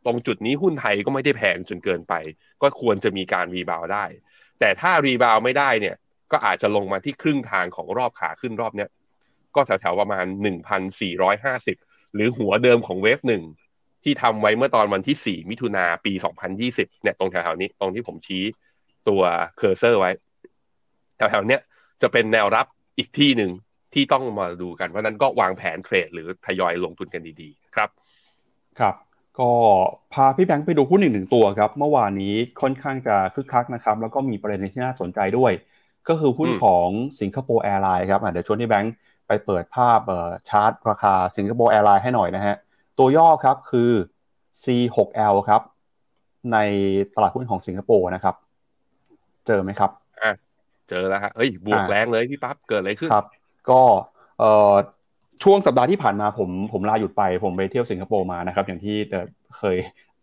ตรงจุดนี้หุ้นไทยก็ไม่ได้แพงจนเกินไป ก็ควรจะมีการ rebound ได้ แต่ถ้า rebound ไม่ได้เนี่ย ก็อาจจะลงมาที่ครึ่งทางของรอบขาขึ้นรอบเนี้ย ก็แถวๆประมาณ 1,450 หรือหัวเดิมของเวฟหนึ่งที่ทำไว้เมื่อตอนวันที่ 4 มิถุนาปี 2020 เนี่ยตรงแถวๆนี้ตรงที่ผมชี้ตัวเคอร์เซอร์ไว้ แถวๆเนี้ยจะเป็นแนวรับอีกที่หนึ่งที่ต้องมาดูกัน เพราะนั้นก็วางแผนเทรดหรือทยอยลงทุนกันดีๆ ครับ ครับ ก็พาพี่แบงค์ไปดูหุ้นหนึ่งหนึ่งตัวครับ เมื่อวานนี้ค่อนข้างจะคึกคักนะครับ แล้วก็มีประเด็นที่น่าสนใจด้วย ก็คือหุ้นของ Singapore Airlines ครับเดี๋ยวชวนพี่แบงค์ ไปเปิดภาพชาร์ตราคา Singapore Airlines ให้หน่อยนะฮะ ตัวย่อครับคือ C6L ครับ ในตลาดหุ้นของสิงคโปร์นะครับ เจอไหมครับอะเจอแล้วฮะเฮ้ย บวกแรงเลยพี่ปั๊บ เกิดอะไรขึ้น ครับ ก็เอ่อช่วงสัปดาห์ที่ผ่านมาผมผมลาหยุดไป ผมไปเที่ยวสิงคโปร์มานะครับ อย่างที่เคย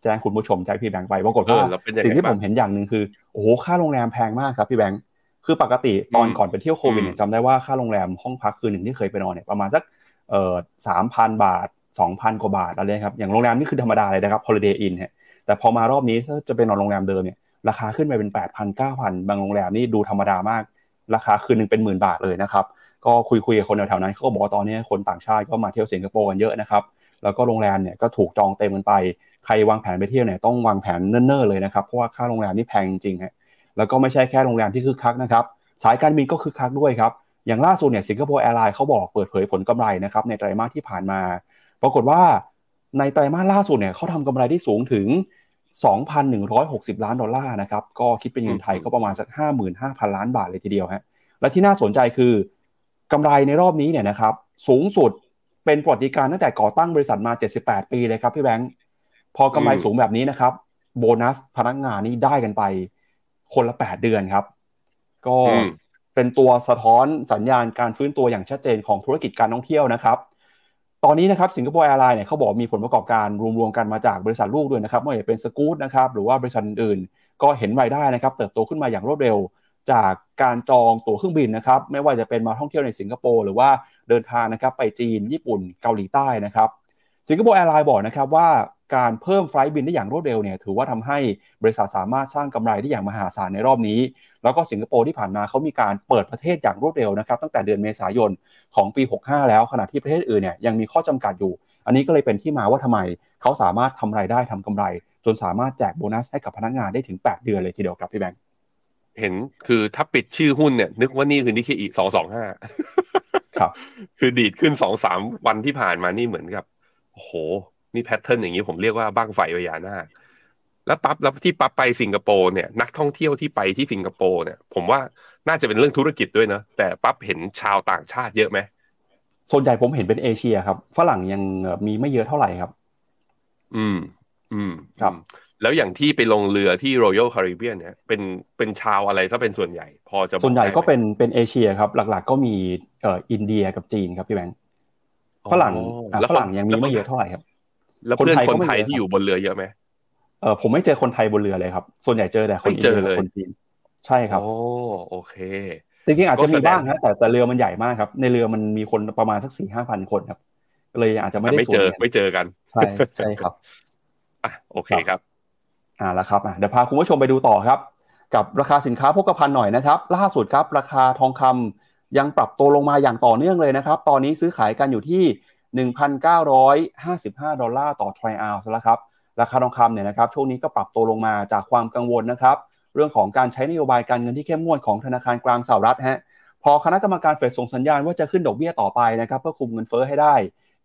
แจ้งคุณผู้ชมแจ้งพี่แบงค์ไปปรากฏว่าสิ่งที่ผมเห็นอย่างหนึ่งคือ โอ้โห ค่าโรงแรมแพงมากครับพี่แบงค์ คือปกติตอนก่อนไปเที่ยวโควิดเนี่ยจำได้ว่าค่าโรงแรมห้องพักคืนหนึ่งที่เคยไปนอนเนี่ยประมาณสักเอ่อสามพันบาทสองพันกว่าบาทอะไรครับอย่างโรงแรมนี่คือธรรมดาเลยนะครับ Holiday Inn ฮะแต่พอมารอบนี้ถ้าจะไปนอนโรงแรมเดิมเนี่ยราคาขึ้นไปเป็นแปดพันเก้าพันบางโรงแรมนี่ดูธรรมดามาก ราคาคืนหนึ่งเป็นหมื่นบาทเลยนะครับก็คุยคุยกับคนแถวๆนั้นเขาก็บอกตอนนี้คนต่างชาติก็มาเที่ยวสิงคโปร์กันเยอะนะครับแล้วก็โรงแรมเนี่ยก็ถูกจองเต็มกันไป ใครวางแผนไปเที่ยวเนี่ยต้องวางแผนเนิ่นๆเลยนะครับเพราะว่าค่าโรงแรมนี่แพงจริงๆฮะ แล้วก็ไม่ใช่แค่โรงแรมที่คึกคักนะครับ สายการบินก็คึกคักด้วยครับ อย่างล่าสุดเนี่ย Singapore Airlines เขาบอกเปิดเผยผลกำไรนะครับในไตรมาสที่ผ่านมา ปรากฏว่าในไตรมาสล่าสุดเนี่ยเขาทำกำไรที่สูงถึง 2,160 ล้านดอลลาร์นะครับ ก็คิดเป็นเงินไทยก็ประมาณสัก 55,000 ล้านบาทเลยทีเดียวฮะ และที่น่าสนใจคือกำไรในรอบนี้เนี่ยนะครับสูงสุดเป็นประวัติการณ์ตั้งแต่ก่อตั้งบริษัทมา 78 ปีเลยครับพี่แบงค์ พอกำไรสูงแบบนี้นะครับ โบนัสพนักงานนี่ได้กันไป คนละ 8 เดือนครับ ก็เป็นตัวสะท้อนสัญญาณการฟื้นตัวอย่างชัดเจนของธุรกิจการท่องเที่ยวนะครับ ตอนนี้นะครับสิงคโปร์แอร์ไลน์เนี่ยเขาบอกมีผลประกอบการรวมๆกันมาจากบริษัทลูกด้วยนะครับไม่ว่าจะเป็นสกู๊ตนะครับหรือว่าบริษัทอื่นๆก็เห็นรายได้นะครับเติบโตขึ้นมาอย่างรวดเร็วจากการจองตั๋วเครื่องบินนะครับไม่ว่าจะเป็นมาท่องเที่ยวในสิงคโปร์หรือว่าเดินทางนะครับไปจีนญี่ปุ่นเกาหลีใต้นะครับสิงคโปร์แอร์ไลน์บอกนะครับว่า การเพิ่ม flight บินได้อย่างรวดเร็วเนี่ยถือว่าทำให้บริษัทสามารถสร้างกำไรได้อย่างมหาศาลในรอบนี้ แล้วก็สิงคโปร์ที่ผ่านมาเขามีการเปิดประเทศอย่างรวดเร็วนะครับตั้งแต่เดือนเมษายนของปี 65 แล้วขณะที่ประเทศอื่นเนี่ยยังมีข้อจำกัดอยู่ อันนี้ก็เลยเป็นที่มาว่าทำไมเขาสามารถทำรายได้ทำกำไร จนสามารถแจกโบนัสให้กับพนักงานได้ถึง 8 เดือนเลยทีเดียวครับพี่แบงค์เห็นคือถ้าปิดชื่อหุ้นเนี่ย นึกว่านี่คือนิเคอีสองสองห้าครับ คือดีดขึ้นสองสามวันที่ผ่านมานี่เหมือนกับโอ้โห นี่ pattern อย่างนี้ผมเรียกว่าบั้งไฟพญานาคแล้วปั๊บแล้วที่ปั๊บไปสิงคโปร์เนี่ยนักท่องเที่ยวที่ไปที่สิงคโปร์เนี่ย ผมว่าน่าจะเป็นเรื่องธุรกิจด้วยเนอะแต่ปั๊บเห็นชาวต่างชาติเยอะไหมส่วนใหญ่ผมเห็นเป็นเอเชียครับ ฝรั่งยังมีไม่เยอะเท่าไหร่ครับ อืม อืมครับ แล้วอย่างที่ไปลงเรือที่ Royal Caribbean เนี่ยเป็นเป็นชาวอะไรถ้าเป็นส่วนใหญ่ พอจะบอกส่วนใหญ่ได้ไมก็เป็นเป็นเอเชียครับ หลักๆ ก็มีเอ่ออินเดียกับจีนครับพี่แบงค์ฝรั่งอ๋ออะแล้วฝรั่งยังมีไม่เยอะเท่าไหร่ครับ แล้วเพื่อนคนไทยคนก็ไม่ไทยเยอะที่อยู่บนเรือเยอะไหมเออผมไม่เจอคนไทยบนเรือเลยครับ ส่วนใหญ่เจอแต่คนไม่อินเจเดีอยเลยกับคนจีนใช่ครับโอ้โอเคจริงๆอาจจะมีก็แสดงบ้างนะแต่แต่เรือมันใหญ่มากครับ ในเรือมันมีคนประมาณสักสี่ห้าพันคนครับก็เลยอาจจะไม่แต่ได้ไม่ส่วเจนอใหญ่ไม่เจอกัน ใช่ใช่ครับอะโอเคครับ อ่าแล้วครับอะเดี๋ยวพาคุณผู้ชมไปดูต่อครับ กับราคาสินค้าโภคภัณฑ์หน่อยนะครับ ล่าสุดครับ ราคาทองคำยังปรับตัวลงมาอย่างต่อเนื่องเลยนะครับ ตอนนี้ซื้อขายกันอยู่ที่ 1,955 ดอลลาร์ต่อทรอยออนซ์แล้วครับ ราคาทองคำเนี่ยนะครับช่วงนี้ก็ปรับตัวลงมาจากความกังวลนะครับ เรื่องของการใช้นโยบายการเงินที่เข้มงวดของธนาคารกลางสหรัฐฮะพอคณะกรรมการเฟดส่งสัญญาณว่าจะขึ้นดอกเบี้ยต่อไปนะครับเพื่อคุมเงินเฟ้อให้ได้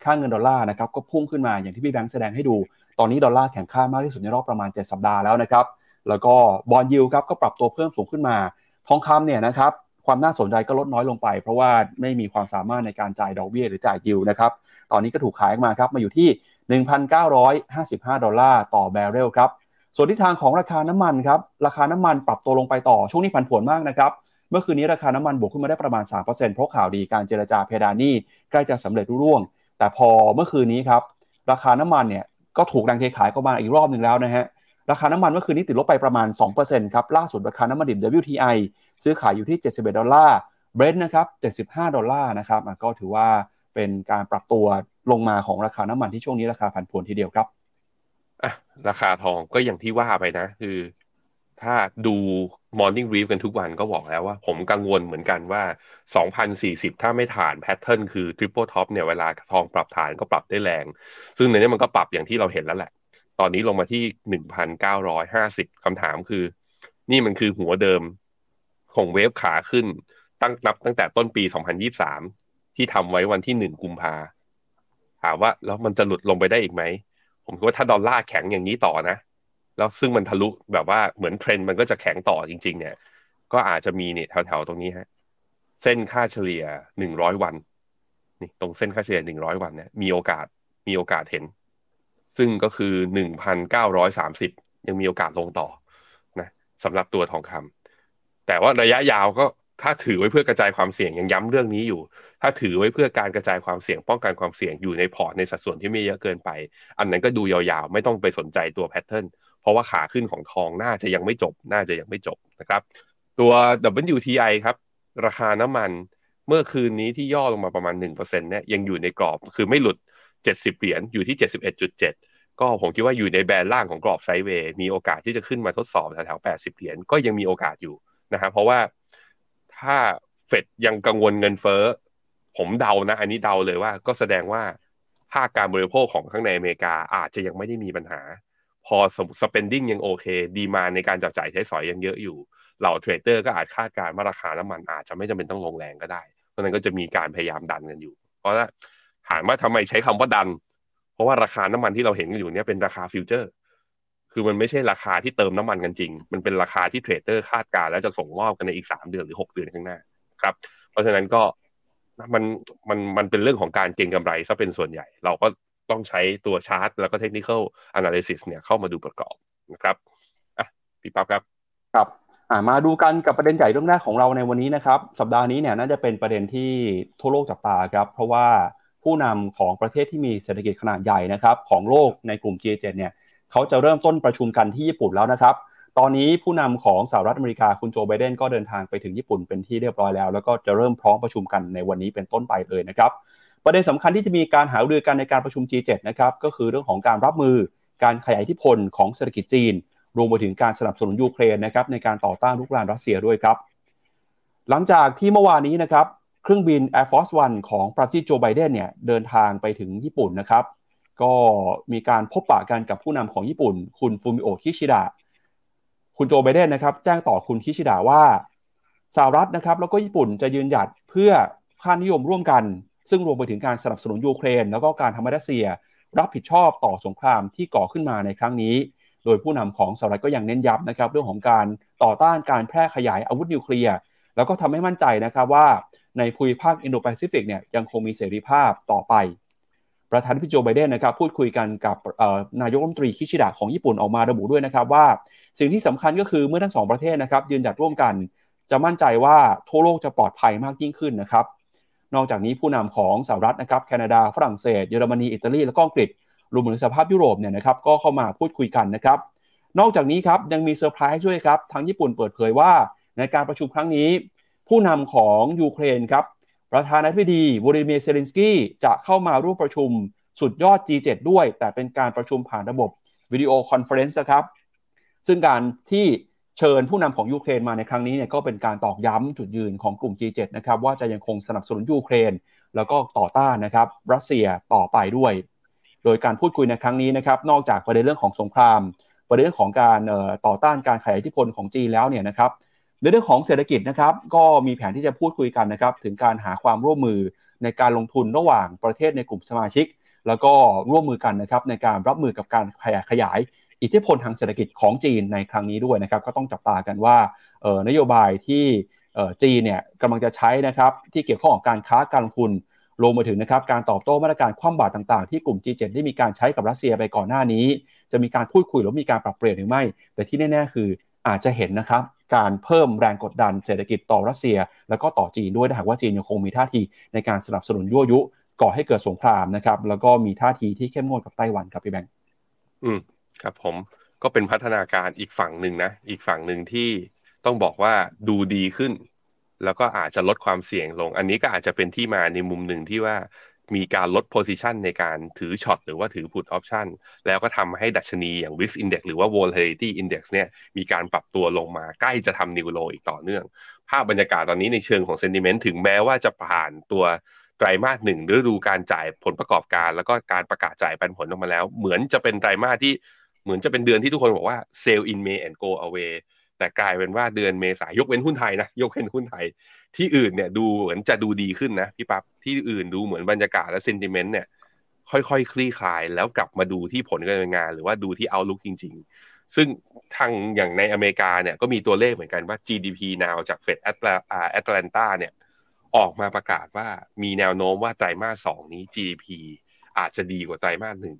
ค่าเงินดอลลาร์นะครับก็พุ่งขึ้นมาอย่างที่พี่แบงค์แสดงให้ดู ตอนนี้ดอลลาร์แข็งค่ามากที่สุดในรอบประมาณ 7 สัปดาห์แล้วนะครับ แล้วก็ bond yield ครับก็ปรับตัวเพิ่มสูงขึ้นมา ทองคำเนี่ยนะครับ ความน่าสนใจก็ลดน้อยลงไป เพราะว่าไม่มีความสามารถในการจ่ายดอกเบี้ยหรือจ่ายยิวนะครับ ตอนนี้ก็ถูกขายมาครับมาอยู่ที่ 1,955 ดอลลาร์ต่อบาร์เรลครับ ส่วนทิศทางของราคาน้ำมันครับ ราคาน้ำมันปรับตัวลงไปต่อช่วงนี้ผันผวนมากนะครับ เมื่อคืนนี้ราคาน้ำมันบวกขึ้นมาได้ประมาณ 3%เพราะข่าวดีการเจรจาเพดานหนี้ใกล้จะสำเร็จลุล่วงแต่พอเมื่อคืนนี้ครับราคาน้ำมันเนี่ยก็ถูกแรงเทขายเข้ามาอีกรอบหนึ่งแล้วนะฮะราคาน้ำมันเมื่อคืนนี้ติดลบไปประมาณ 2%ครับ ล่าสุดราคาน้ำมันดิบ WTI ซื้อขายอยู่ที่ 71 ดอลลาร์เบรนท์นะครับ 75 ดอลลาร์นะครับก็ถือว่าเป็นการปรับตัวลงมาของราคาน้ำมันที่ช่วงนี้ราคาผันผวนทีเดียวครับอะราคาทองก็อย่างที่ว่าไปนะ คือ ถ้าดู Morning Brief กันทุกวันก็บอกแล้วว่า ผมกังวลเหมือนกันว่า 2,040 ถ้าไม่ฐานแพทเทิร์นคือ Triple Top เนี่ยเวลาทองปรับฐานก็ปรับได้แรง ซึ่งในนี้มันก็ปรับอย่างที่เราเห็นแล้วแหละ ตอนนี้ลงมาที่ 1,950คำถามคือ นี่มันคือหัวเดิม ของเวฟขาขึ้น ตั้งนับตั้งแต่ต้นปี 2023 ที่ทำไว้วันที่ 1 กุมภาถามว่าแล้วมันจะหลุดลงไปได้อีกไหม ผมคิดว่าถ้าดอลลาร์แข็งอย่างนี้ต่อนะ แล้วซึ่งมันทะลุแบบว่าเหมือนเทรนด์มันก็จะแข็งต่อจริง ๆ เนี่ย ก็อาจจะมีเนี่ยแถวๆตรงนี้ฮะ เส้นค่าเฉลี่ยหนึ่งร้อยวัน นี่ตรงเส้นค่าเฉลี่ยหนึ่งร้อยวันเนี่ยมีโอกาสมีโอกาสเห็น ซึ่งก็คือหนึ่งพันเก้าร้อยสามสิบยังมีโอกาสลงต่อนะสำหรับตัวทองคำ แต่ว่าระยะยาวก็ถ้าถือไว้เพื่อกระจายความเสี่ยงยังย้ำเรื่องนี้อยู่ ถ้าถือไว้เพื่อการกระจายความเสี่ยงป้องกันความเสี่ยงอยู่ในพอร์ตในสัดส่วนที่ไม่เยอะเกินไป อันนั้นก็ดูยาวๆ ไม่ต้องไปสนใจตัวแพทเทิร์นเพราะว่าขาขึ้นของทองน่าจะยังไม่จบ น่าจะยังไม่จบนะครับ ตัว WTI ครับ ราคาน้ำมันเมื่อคืนนี้ที่ย่อลงมาประมาณ1%เนี่ยยังอยู่ในกรอบคือไม่หลุด 70 เหรียญอยู่ที่ 71.7 ก็ผมคิดว่าอยู่ในแบนล่างของกรอบไซด์เวย์มีโอกาสที่จะขึ้นมาทดสอบแถวๆ80 เหรียญก็ยังมีโอกาสอยู่ นะฮะเพราะว่าถ้าเฟดยังกังวลเงินเฟ้อ ผมเดานะ อันนี้เดาเลยว่า ก็แสดงว่าภาคการบริโภคของข้างในอเมริกาอาจจะยังไม่ได้มีปัญหา consumer spending ยังโอเค demand ในการจับจ่ายใช้สอยยังเยอะอยู่ เหล่า trader ก็อาจคาดการณ์ว่าราคาน้ำมันอาจจะไม่จำเป็นต้องลงแรงก็ได้ เพราะนั้นก็จะมีการพยายามดันกันอยู่ เพราะว่าถามว่าทำไมใช้คำว่าดัน เพราะว่าราคาน้ำมันที่เราเห็นกันอยู่เนี่ยเป็นราคา future คือมันไม่ใช่ราคาที่เติมน้ำมันกันจริง มันเป็นราคาที่ trader คาดการณ์แล้วจะส่งมอบกันในอีกสามเดือนหรือหกเดือนข้างหน้าครับ เพราะฉะนั้นก็มันมันมันเป็นเรื่องของการเก็งกำไรซะเป็นส่วนใหญ่ เราก็ต้องใช้ตัวชาร์ตแล้วก็ technical analysis เนี่ยเข้ามาดูประกอบนะครับอะพี่ปั๊บครับครับอ่ามาดูกันกับประเด็นใหญ่เรื่องแรกของเราในวันนี้นะครับ สัปดาห์นี้เนี่ยน่าจะเป็นประเด็นที่ทั่วโลกจับตาครับ เพราะว่าผู้นำของประเทศที่มีเศรษฐกิจขนาดใหญ่นะครับของโลกในกลุ่ม G7 เนี่ย เขาจะเริ่มต้นประชุมกันที่ญี่ปุ่นแล้วนะครับ ตอนนี้ผู้นำของสหรัฐอเมริกาคุณโจไบเดนก็เดินทางไปถึงญี่ปุ่นเป็นที่เรียบร้อยแล้ว แล้วก็จะเริ่มพร้อมประชุมกันในวันนี้เป็นต้นไปเลยนะครับ ประเด็นสำคัญที่จะมีการหารือกันในการประชุม G7 นะครับก็คือเรื่องของการรับมือการขยายอิทธิพลของเศรษฐกิจจีน รวมไปถึงการสนับสนุนยูเครนนะครับในการต่อต้านลุกรานรัสเซียด้วยครับ หลังจากที่เมื่อวานนี้นะครับ เครื่องบิน Air Force One ของประธานาธิบดีโจไบเดนเนี่ยเดินทางไปถึงญี่ปุ่นนะครับ ก็มีการพบปะกันกับผู้นำของญี่ปุ่น คุณฟูมิโอคิชิดะคุณโจไบเดนนะครับ แจ้งต่อคุณคิชิดะว่าสหรัฐนะครับ แล้วก็ญี่ปุ่นจะยืนหยัดเพื่อค่านิยมร่วมกัน ซึ่งรวมไปถึงการสนับสนุนยูเครน แล้วก็การทำให้รัสเซียรับผิดชอบต่อสงครามที่ก่อขึ้นมาในครั้งนี้ โดยผู้นำของสหรัฐก็ยังเน้นย้ำนะครับ เรื่องของการต่อต้านการแพร่ขยายอาวุธนิวเคลียร์แล้วก็ทำให้มั่นใจนะครับว่าในภูมิภาคอินโดแปซิฟิกเนี่ยยังคงมีเสรีภาพต่อไป ประธานาธิบดีโจไบเดนนะครับพูดคุยกันกับนายกรัฐมนตรีคิชิดะของญี่ปุ่นออกมาระบุด้วยนะครับว่า สิ่งที่สำคัญก็คือเมื่อทั้งสองประเทศนะครับยืนหยัดร่วมกัน จะมั่นใจว่าทั่วโลกจะปลอดภัยมากยิ่งขึ้นนะครับนอกจากนี้ผู้นำของสหรัฐนะครับแคนาดาฝรั่งเศสเยอรมนีอิตาลีและก็อังกฤษรวมถึงสหภาพยุโรปเนี่ยนะครับก็เข้ามาพูดคุยกันนะครับนอกจากนี้ครับยังมีเซอร์ไพรส์ด้วยครับทางญี่ปุ่นเปิดเผยว่า ในการประชุมครั้งนี้ ผู้นำของยูเครนครับ ประธานาธิบดีวลาดิเมียร์เซเลนสกี้จะเข้ามาร่วมประชุมสุดยอด G7 ด้วย แต่เป็นการประชุมผ่านระบบ video conference ครับ ซึ่งการที่เชิญผู้นำของยูเครนมาในครั้งนี้เนี่ยก็เป็นการตอกย้ำจุดยืนของกลุ่ม G7 นะครับว่าจะยังคงสนับสนุนยูเครน แล้วก็ต่อต้านนะครับรัสเซียต่อไปด้วย โดยการพูดคุยในครั้งนี้นะครับนอกจากประเด็นเรื่องของสงคราม ประเด็นเรื่องของการต่อต้านการขยายอิทธิพลของจีนแล้วเนี่ยนะครับ ในเรื่องของเศรษฐกิจนะครับก็มีแผนที่จะพูดคุยกันนะครับถึงการหาความร่วมมือในการลงทุนระหว่างประเทศในกลุ่มสมาชิก แล้วก็ร่วมมือกันนะครับในการรับมือกับการขยายอิทธิพลทางเศรษฐกิจของจีนในครั้งนี้ด้วยนะครับก็ต้องจับตากันว่านโยบายที่จีนเนี่ยกำลังจะใช้นะครับที่เกี่ยวข้องกับการค้าการลงทุนลงมาถึงนะครับการตอบโต้มาตรการคว่ำบาตรต่างๆ ที่กลุ่ม G7 ได้มีการใช้กับรัสเซียไปก่อนหน้านี้ จะมีการพูดคุยหรือมีการปรับเปลี่ยนหรือไม่ แต่ที่แน่ๆคือ อาจจะเห็นนะครับการเพิ่มแรงกดดันเศรษฐกิจต่อรัสเซีย แล้วก็ต่อจีนด้วยถ้าหากว่าจีนยังคงมีท่าทีในการสนับสนุนยั่วยุ ก่อให้เกิดสงครามนะครับแล้วก็มีท่าทีที่เข้มงวดกับไต้หวันครับพี่แบงค์อืมครับผมก็เป็นพัฒนาการอีกฝั่งหนึ่งนะ อีกฝั่งหนึ่งที่ต้องบอกว่าดูดีขึ้น แล้วก็อาจจะลดความเสี่ยงลง อันนี้ก็อาจจะเป็นที่มาในมุมหนึ่งที่ว่า มีการลด position ในการถือ short หรือว่าถือ put option แล้วก็ทำให้ดัชนีอย่าง VIX Index หรือว่า Volatility Index เนี่ยมีการปรับตัวลงมาใกล้จะทำ new low อีกต่อเนื่อง ภาพบรรยากาศตอนนี้ในเชิงของ sentiment ถึงแม้ว่าจะผ่านตัวไตรมาสหนึ่งฤดูการจ่ายผลประกอบการ แล้วก็การประกาศจ่ายปันผลออกมาแล้ว เหมือนจะเป็นไตรมาสที่เหมือนจะเป็นเดือนที่ทุกคนบอกว่า sell in May and go away แต่กลายเป็นว่าเดือนเมษายกเว้นหุ้นไทยนะ ยกเว้นหุ้นไทย ที่อื่นเนี่ยดูเหมือนจะดูดีขึ้นนะพี่ปับ๊บที่อื่นดูเหมือนบรรยากาศและเซนติเมนต์เนี่ยค่อยๆคคลี่คลายแล้วกลับมาดูที่ผลการงาน หรือว่าดูที่เอาลุกจริง ๆ ซึ่งทางอย่างในอเมริกาเนี่ยก็มีตัวเลขเหมือนกันว่า GDP now จากเฟดแอตแลนตาเนี่ยออกมาประกาศว่ามีแนวโน้มว่าไตรมาสสองนี้ GDP อาจจะดีกว่าไตรมาสหนึ่ง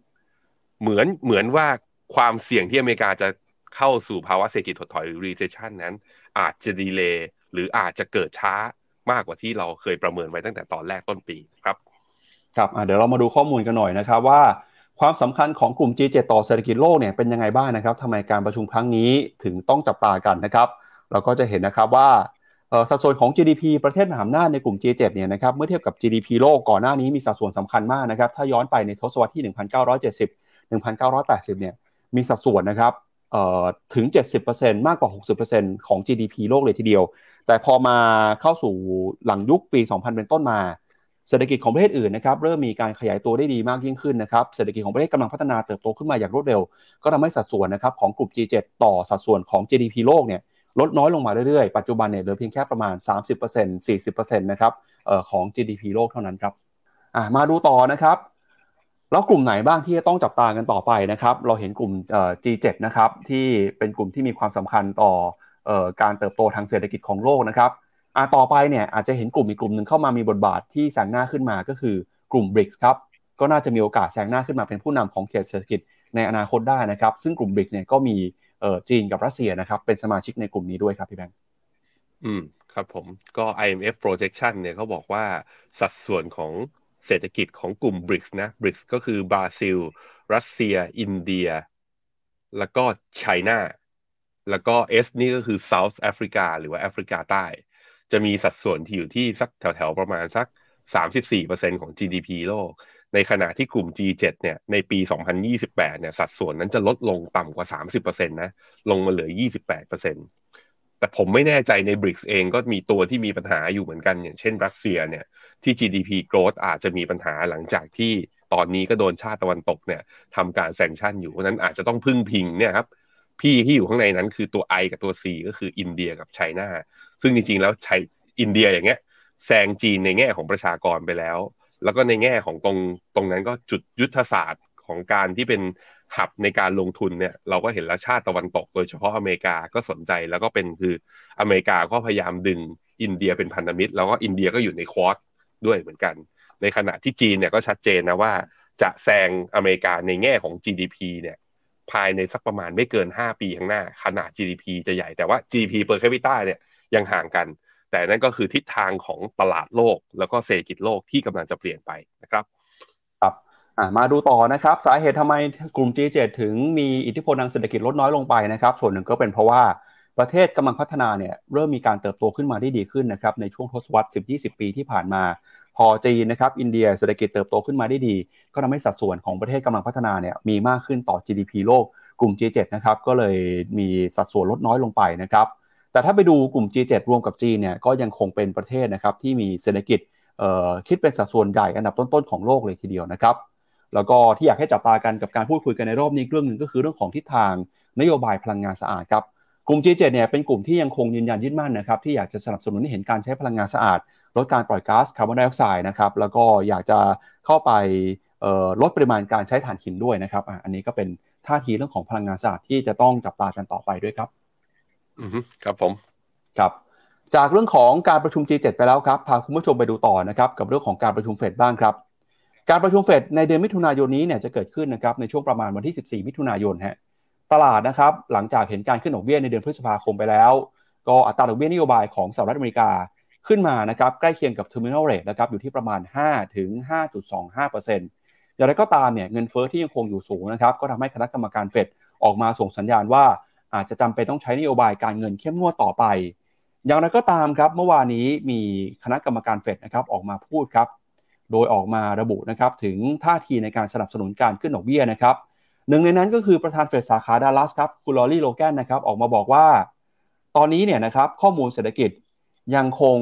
เหมือนเหมือนว่าความเสี่ยงที่อเมริกาจะเข้าสู่ภาวะเศรษฐกิจถดถอยหรือ recession นั้น อาจจะดีเลย์ หรืออาจจะเกิดช้ามากกว่าที่เราเคยประเมินไว้ตั้งแต่ตอนแรกต้นปีครับครับเดี๋ยวเรามาดูข้อมูลกันหน่อยนะครับว่าความสำคัญของกลุ่ม G7 ต่อเศรษฐกิจโลกเนี่ยเป็นยังไงบ้างนะครับทำไมการประชุมครั้งนี้ถึงต้องจับตากันนะครับเราก็จะเห็นนะครับว่าสัดส่วนของ GDP ประเทศมหาอำนาจในกลุ่ม G7 เนี่ยนะครับเมื่อเทียบกับ GDP โลกก่อนหน้านี้มีสัดส่วนสำคัญมากนะครับถ้าย้อนไปในทศวรรษที่ 1970 1980 เนี่ยมีสัดส่วนนะครับถึง 70%มากกว่า 60%ของ GDP โลกเลยทีเดียว แต่พอมาเข้าสู่หลังยุคปี 2000 เป็นต้นมาเศรษฐกิจของประเทศอื่นนะครับเริ่มมีการขยายตัวได้ดีมากยิ่งขึ้นนะครับเศรษฐกิจของประเทศกำลังพัฒนาเติบโตขึ้นมาอย่างรวดเร็ว ก็ทำให้สัดส่วนนะครับของกลุ่ม G7 ต่อสัดส่วนของ GDP โลกเนี่ยลดน้อยลงมาเรื่อยๆ ปัจจุบันเนี่ยเหลือเพียงแค่ประมาณ 30% 40%นะครับของ GDP โลกเท่านั้นครับมาดูต่อนะครับ แล้วกลุ่มไหนบ้างที่จะต้องจับตากันต่อไปนะครับ เราเห็นกลุ่ม G7 นะครับที่เป็นกลุ่มที่มีความสำคัญต่อ การเติบโตทางเศรษฐกิจของโลกนะครับต่อไปเนี่ยอาจจะเห็นกลุ่มอีกกลุ่มหนึ่งเข้ามามีบทบาทที่แซงหน้าขึ้นมาก็คือกลุ่ม BRICS ครับก็น่าจะมีโอกาสแซงหน้าขึ้นมาเป็นผู้นำของเขตเศรษฐกิจในอนาคตได้นะครับ ซึ่งกลุ่ม BRICS เนี่ยก็มีจีนกับรัสเซียนะครับเป็นสมาชิกในกลุ่มนี้ด้วยครับพี่แบงค์อืมครับผมก็ IMF projection เนี่ยเขาบอกว่าสัดส่วนของเศรษฐกิจของกลุ่มบริกส์นะบริกส์ก็คือบราซิล รัสเซีย อินเดีย แล้วก็ไชน่า แล้วก็ S นี่ก็คือเซาท์แอฟริกาหรือว่าแอฟริกาใต้ จะมีสัดส่วนที่อยู่ที่สักแถวๆ ประมาณสัก 34%ของ GDP โลก ในขณะที่กลุ่ม G7 เนี่ยในปี 2028 เนี่ยสัดส่วนนั้นจะลดลงต่ำกว่า 30%นะลงมาเหลือ 28%แต่ผมไม่แน่ใจใน BRICS เองก็มีตัวที่มีปัญหาอยู่เหมือนกัน อย่างเช่นรัสเซียเนี่ยที่ GDP growth อาจจะมีปัญหาหลังจากที่ตอนนี้ก็โดนชาติตะวันตกเนี่ยทำการแซงชั่นอยู่เพราะนั้นอาจจะต้องพึ่งพิงเนี่ยครับ พี่ที่อยู่ข้างในนั้นคือตัว I กับตัว C ก็คืออินเดียกับไชน่าซึ่งจริงๆแล้วไชอินเดียอย่างเงี้ยแซงจีนในแง่ของประชากรไปแล้ว แล้วก็ในแง่ของตรงตรงนั้นก็จุดยุทธศาสตร์ของการที่เป็นหับในการลงทุนเนี่ยเราก็เห็นแล้วชาติตะวันตก โดยเฉพาะอเมริกาก็สนใจแล้วก็เป็นคืออเมริกาก็พยายามดึงอินเดียเป็นพันธมิตร แล้วก็อินเดียก็อยู่ในควอดด้วยเหมือนกัน ในขณะที่จีนเนี่ยก็ชัดเจนนะว่าจะแซงอเมริกาในแง่ของ GDP เนี่ย ภายในสักประมาณไม่เกิน 5 ปีข้างหน้า ขนาด GDP จะใหญ่แต่ว่า GDP per capita เนี่ยยังห่างกัน แต่นั่นก็คือทิศทางของตลาดโลก แล้วก็เศรษฐกิจโลกที่กำลังจะเปลี่ยนไปนะครับครับมาดูต่อนะครับ สาเหตุทำไมกลุ่ม G7 ถึงมีอิทธิพลทางเศรษฐกิจลดน้อยลงไปนะครับ ส่วนหนึ่งก็เป็นเพราะว่าประเทศกำลังพัฒนาเนี่ยเริ่มมีการเติบโตขึ้นมาได้ดีขึ้นนะครับในช่วงทศวรรษ 10-20 ปีที่ผ่านมา พอจีนนะครับอินเดียเศรษฐกิจเติบโตขึ้นมาได้ดี ก็ทำให้สัดส่วนของประเทศกำลังพัฒนาเนี่ยมีมากขึ้นต่อ GDP โลก กลุ่ม G7 นะครับก็เลยมีสัดส่วนลดน้อยลงไปนะครับแต่ถ้าไปดูกลุ่ม G7 รวมกับจีนเนี่ยก็ยังคงเป็นประเทศนะครับที่มีเศรษฐกิจคิดเป็นสัดส่วนใหญ่อันดับต้นๆของโลกเลยทีเดียวนะครับแล้วก็ที่อยากให้จับตากันกับการพูดคุยกันในรอบนี้เรื่องหนึ่งก็คือเรื่องของทิศทางนโยบายพลังงานสะอาดครับกลุ่ม G7 เนี่ยเป็นกลุ่มที่ยังคงยืนยันยึดมั่นนะครับที่อยากจะสนับสนุนให้เห็นการใช้พลังงานสะอาด ลดการปล่อยก๊าซคาร์บอนไดออกไซด์นะครับแล้วก็อยากจะเข้าไปลดปริมาณการใช้ถ่านหินด้วยนะครับอันนี้ก็เป็นท่าทีเรื่องของพลังงานสะอาดที่จะต้องจับตากันต่อไปด้วยครับอืมครับผมครับจากเรื่องของการประชุม G7 ไปแล้วครับพาคุณผู้ชมไปดูต่อนะครับกับเรื่องของการประชุมเฟดบ้างครับ การประชุมเฟดในเดือนมิถุนายนนี้เนี่ยจะเกิดขึ้นนะครับในช่วงประมาณวันที่ 14 มิถุนายนฮะตลาดนะครับหลังจากเห็นการขึ้นดอกเบี้ยในเดือนพฤษภาคมไปแล้ว ก็อัตราดอกเบี้ยนโยบายของสหรัฐอเมริกา ขึ้นมานะครับใกล้เคียงกับ terminal rate นะครับอยู่ที่ประมาณ 5 ถึง 5.25%อย่างไรก็ตามเนี่ยเงินเฟอ้อที่ยังคงอยู่สูงนะครับก็ทำให้คณะกรรมการเฟดออกมาส่งสัญญาณว่า อาจจะจำเป็นต้องใช้นโยบายการเงินเข้มงวดต่อไป อย่างไรก็ตามครับเมื่อวานนี้มีคณะกรรมการเฟดนะครับออกมาพูดครับโดยออกมาระบุนะครับถึงท่าทีในการสนับสนุนการขึ้นดอกเบี้ยนะครับหนึ่งในนั้นก็คือประธานเฟดสาขาดัลลัสครับคุณลอรี่โลแกนนะครับออกมาบอกว่า ตอนนี้เนี่ยนะครับข้อมูลเศรษฐกิจ ยังคง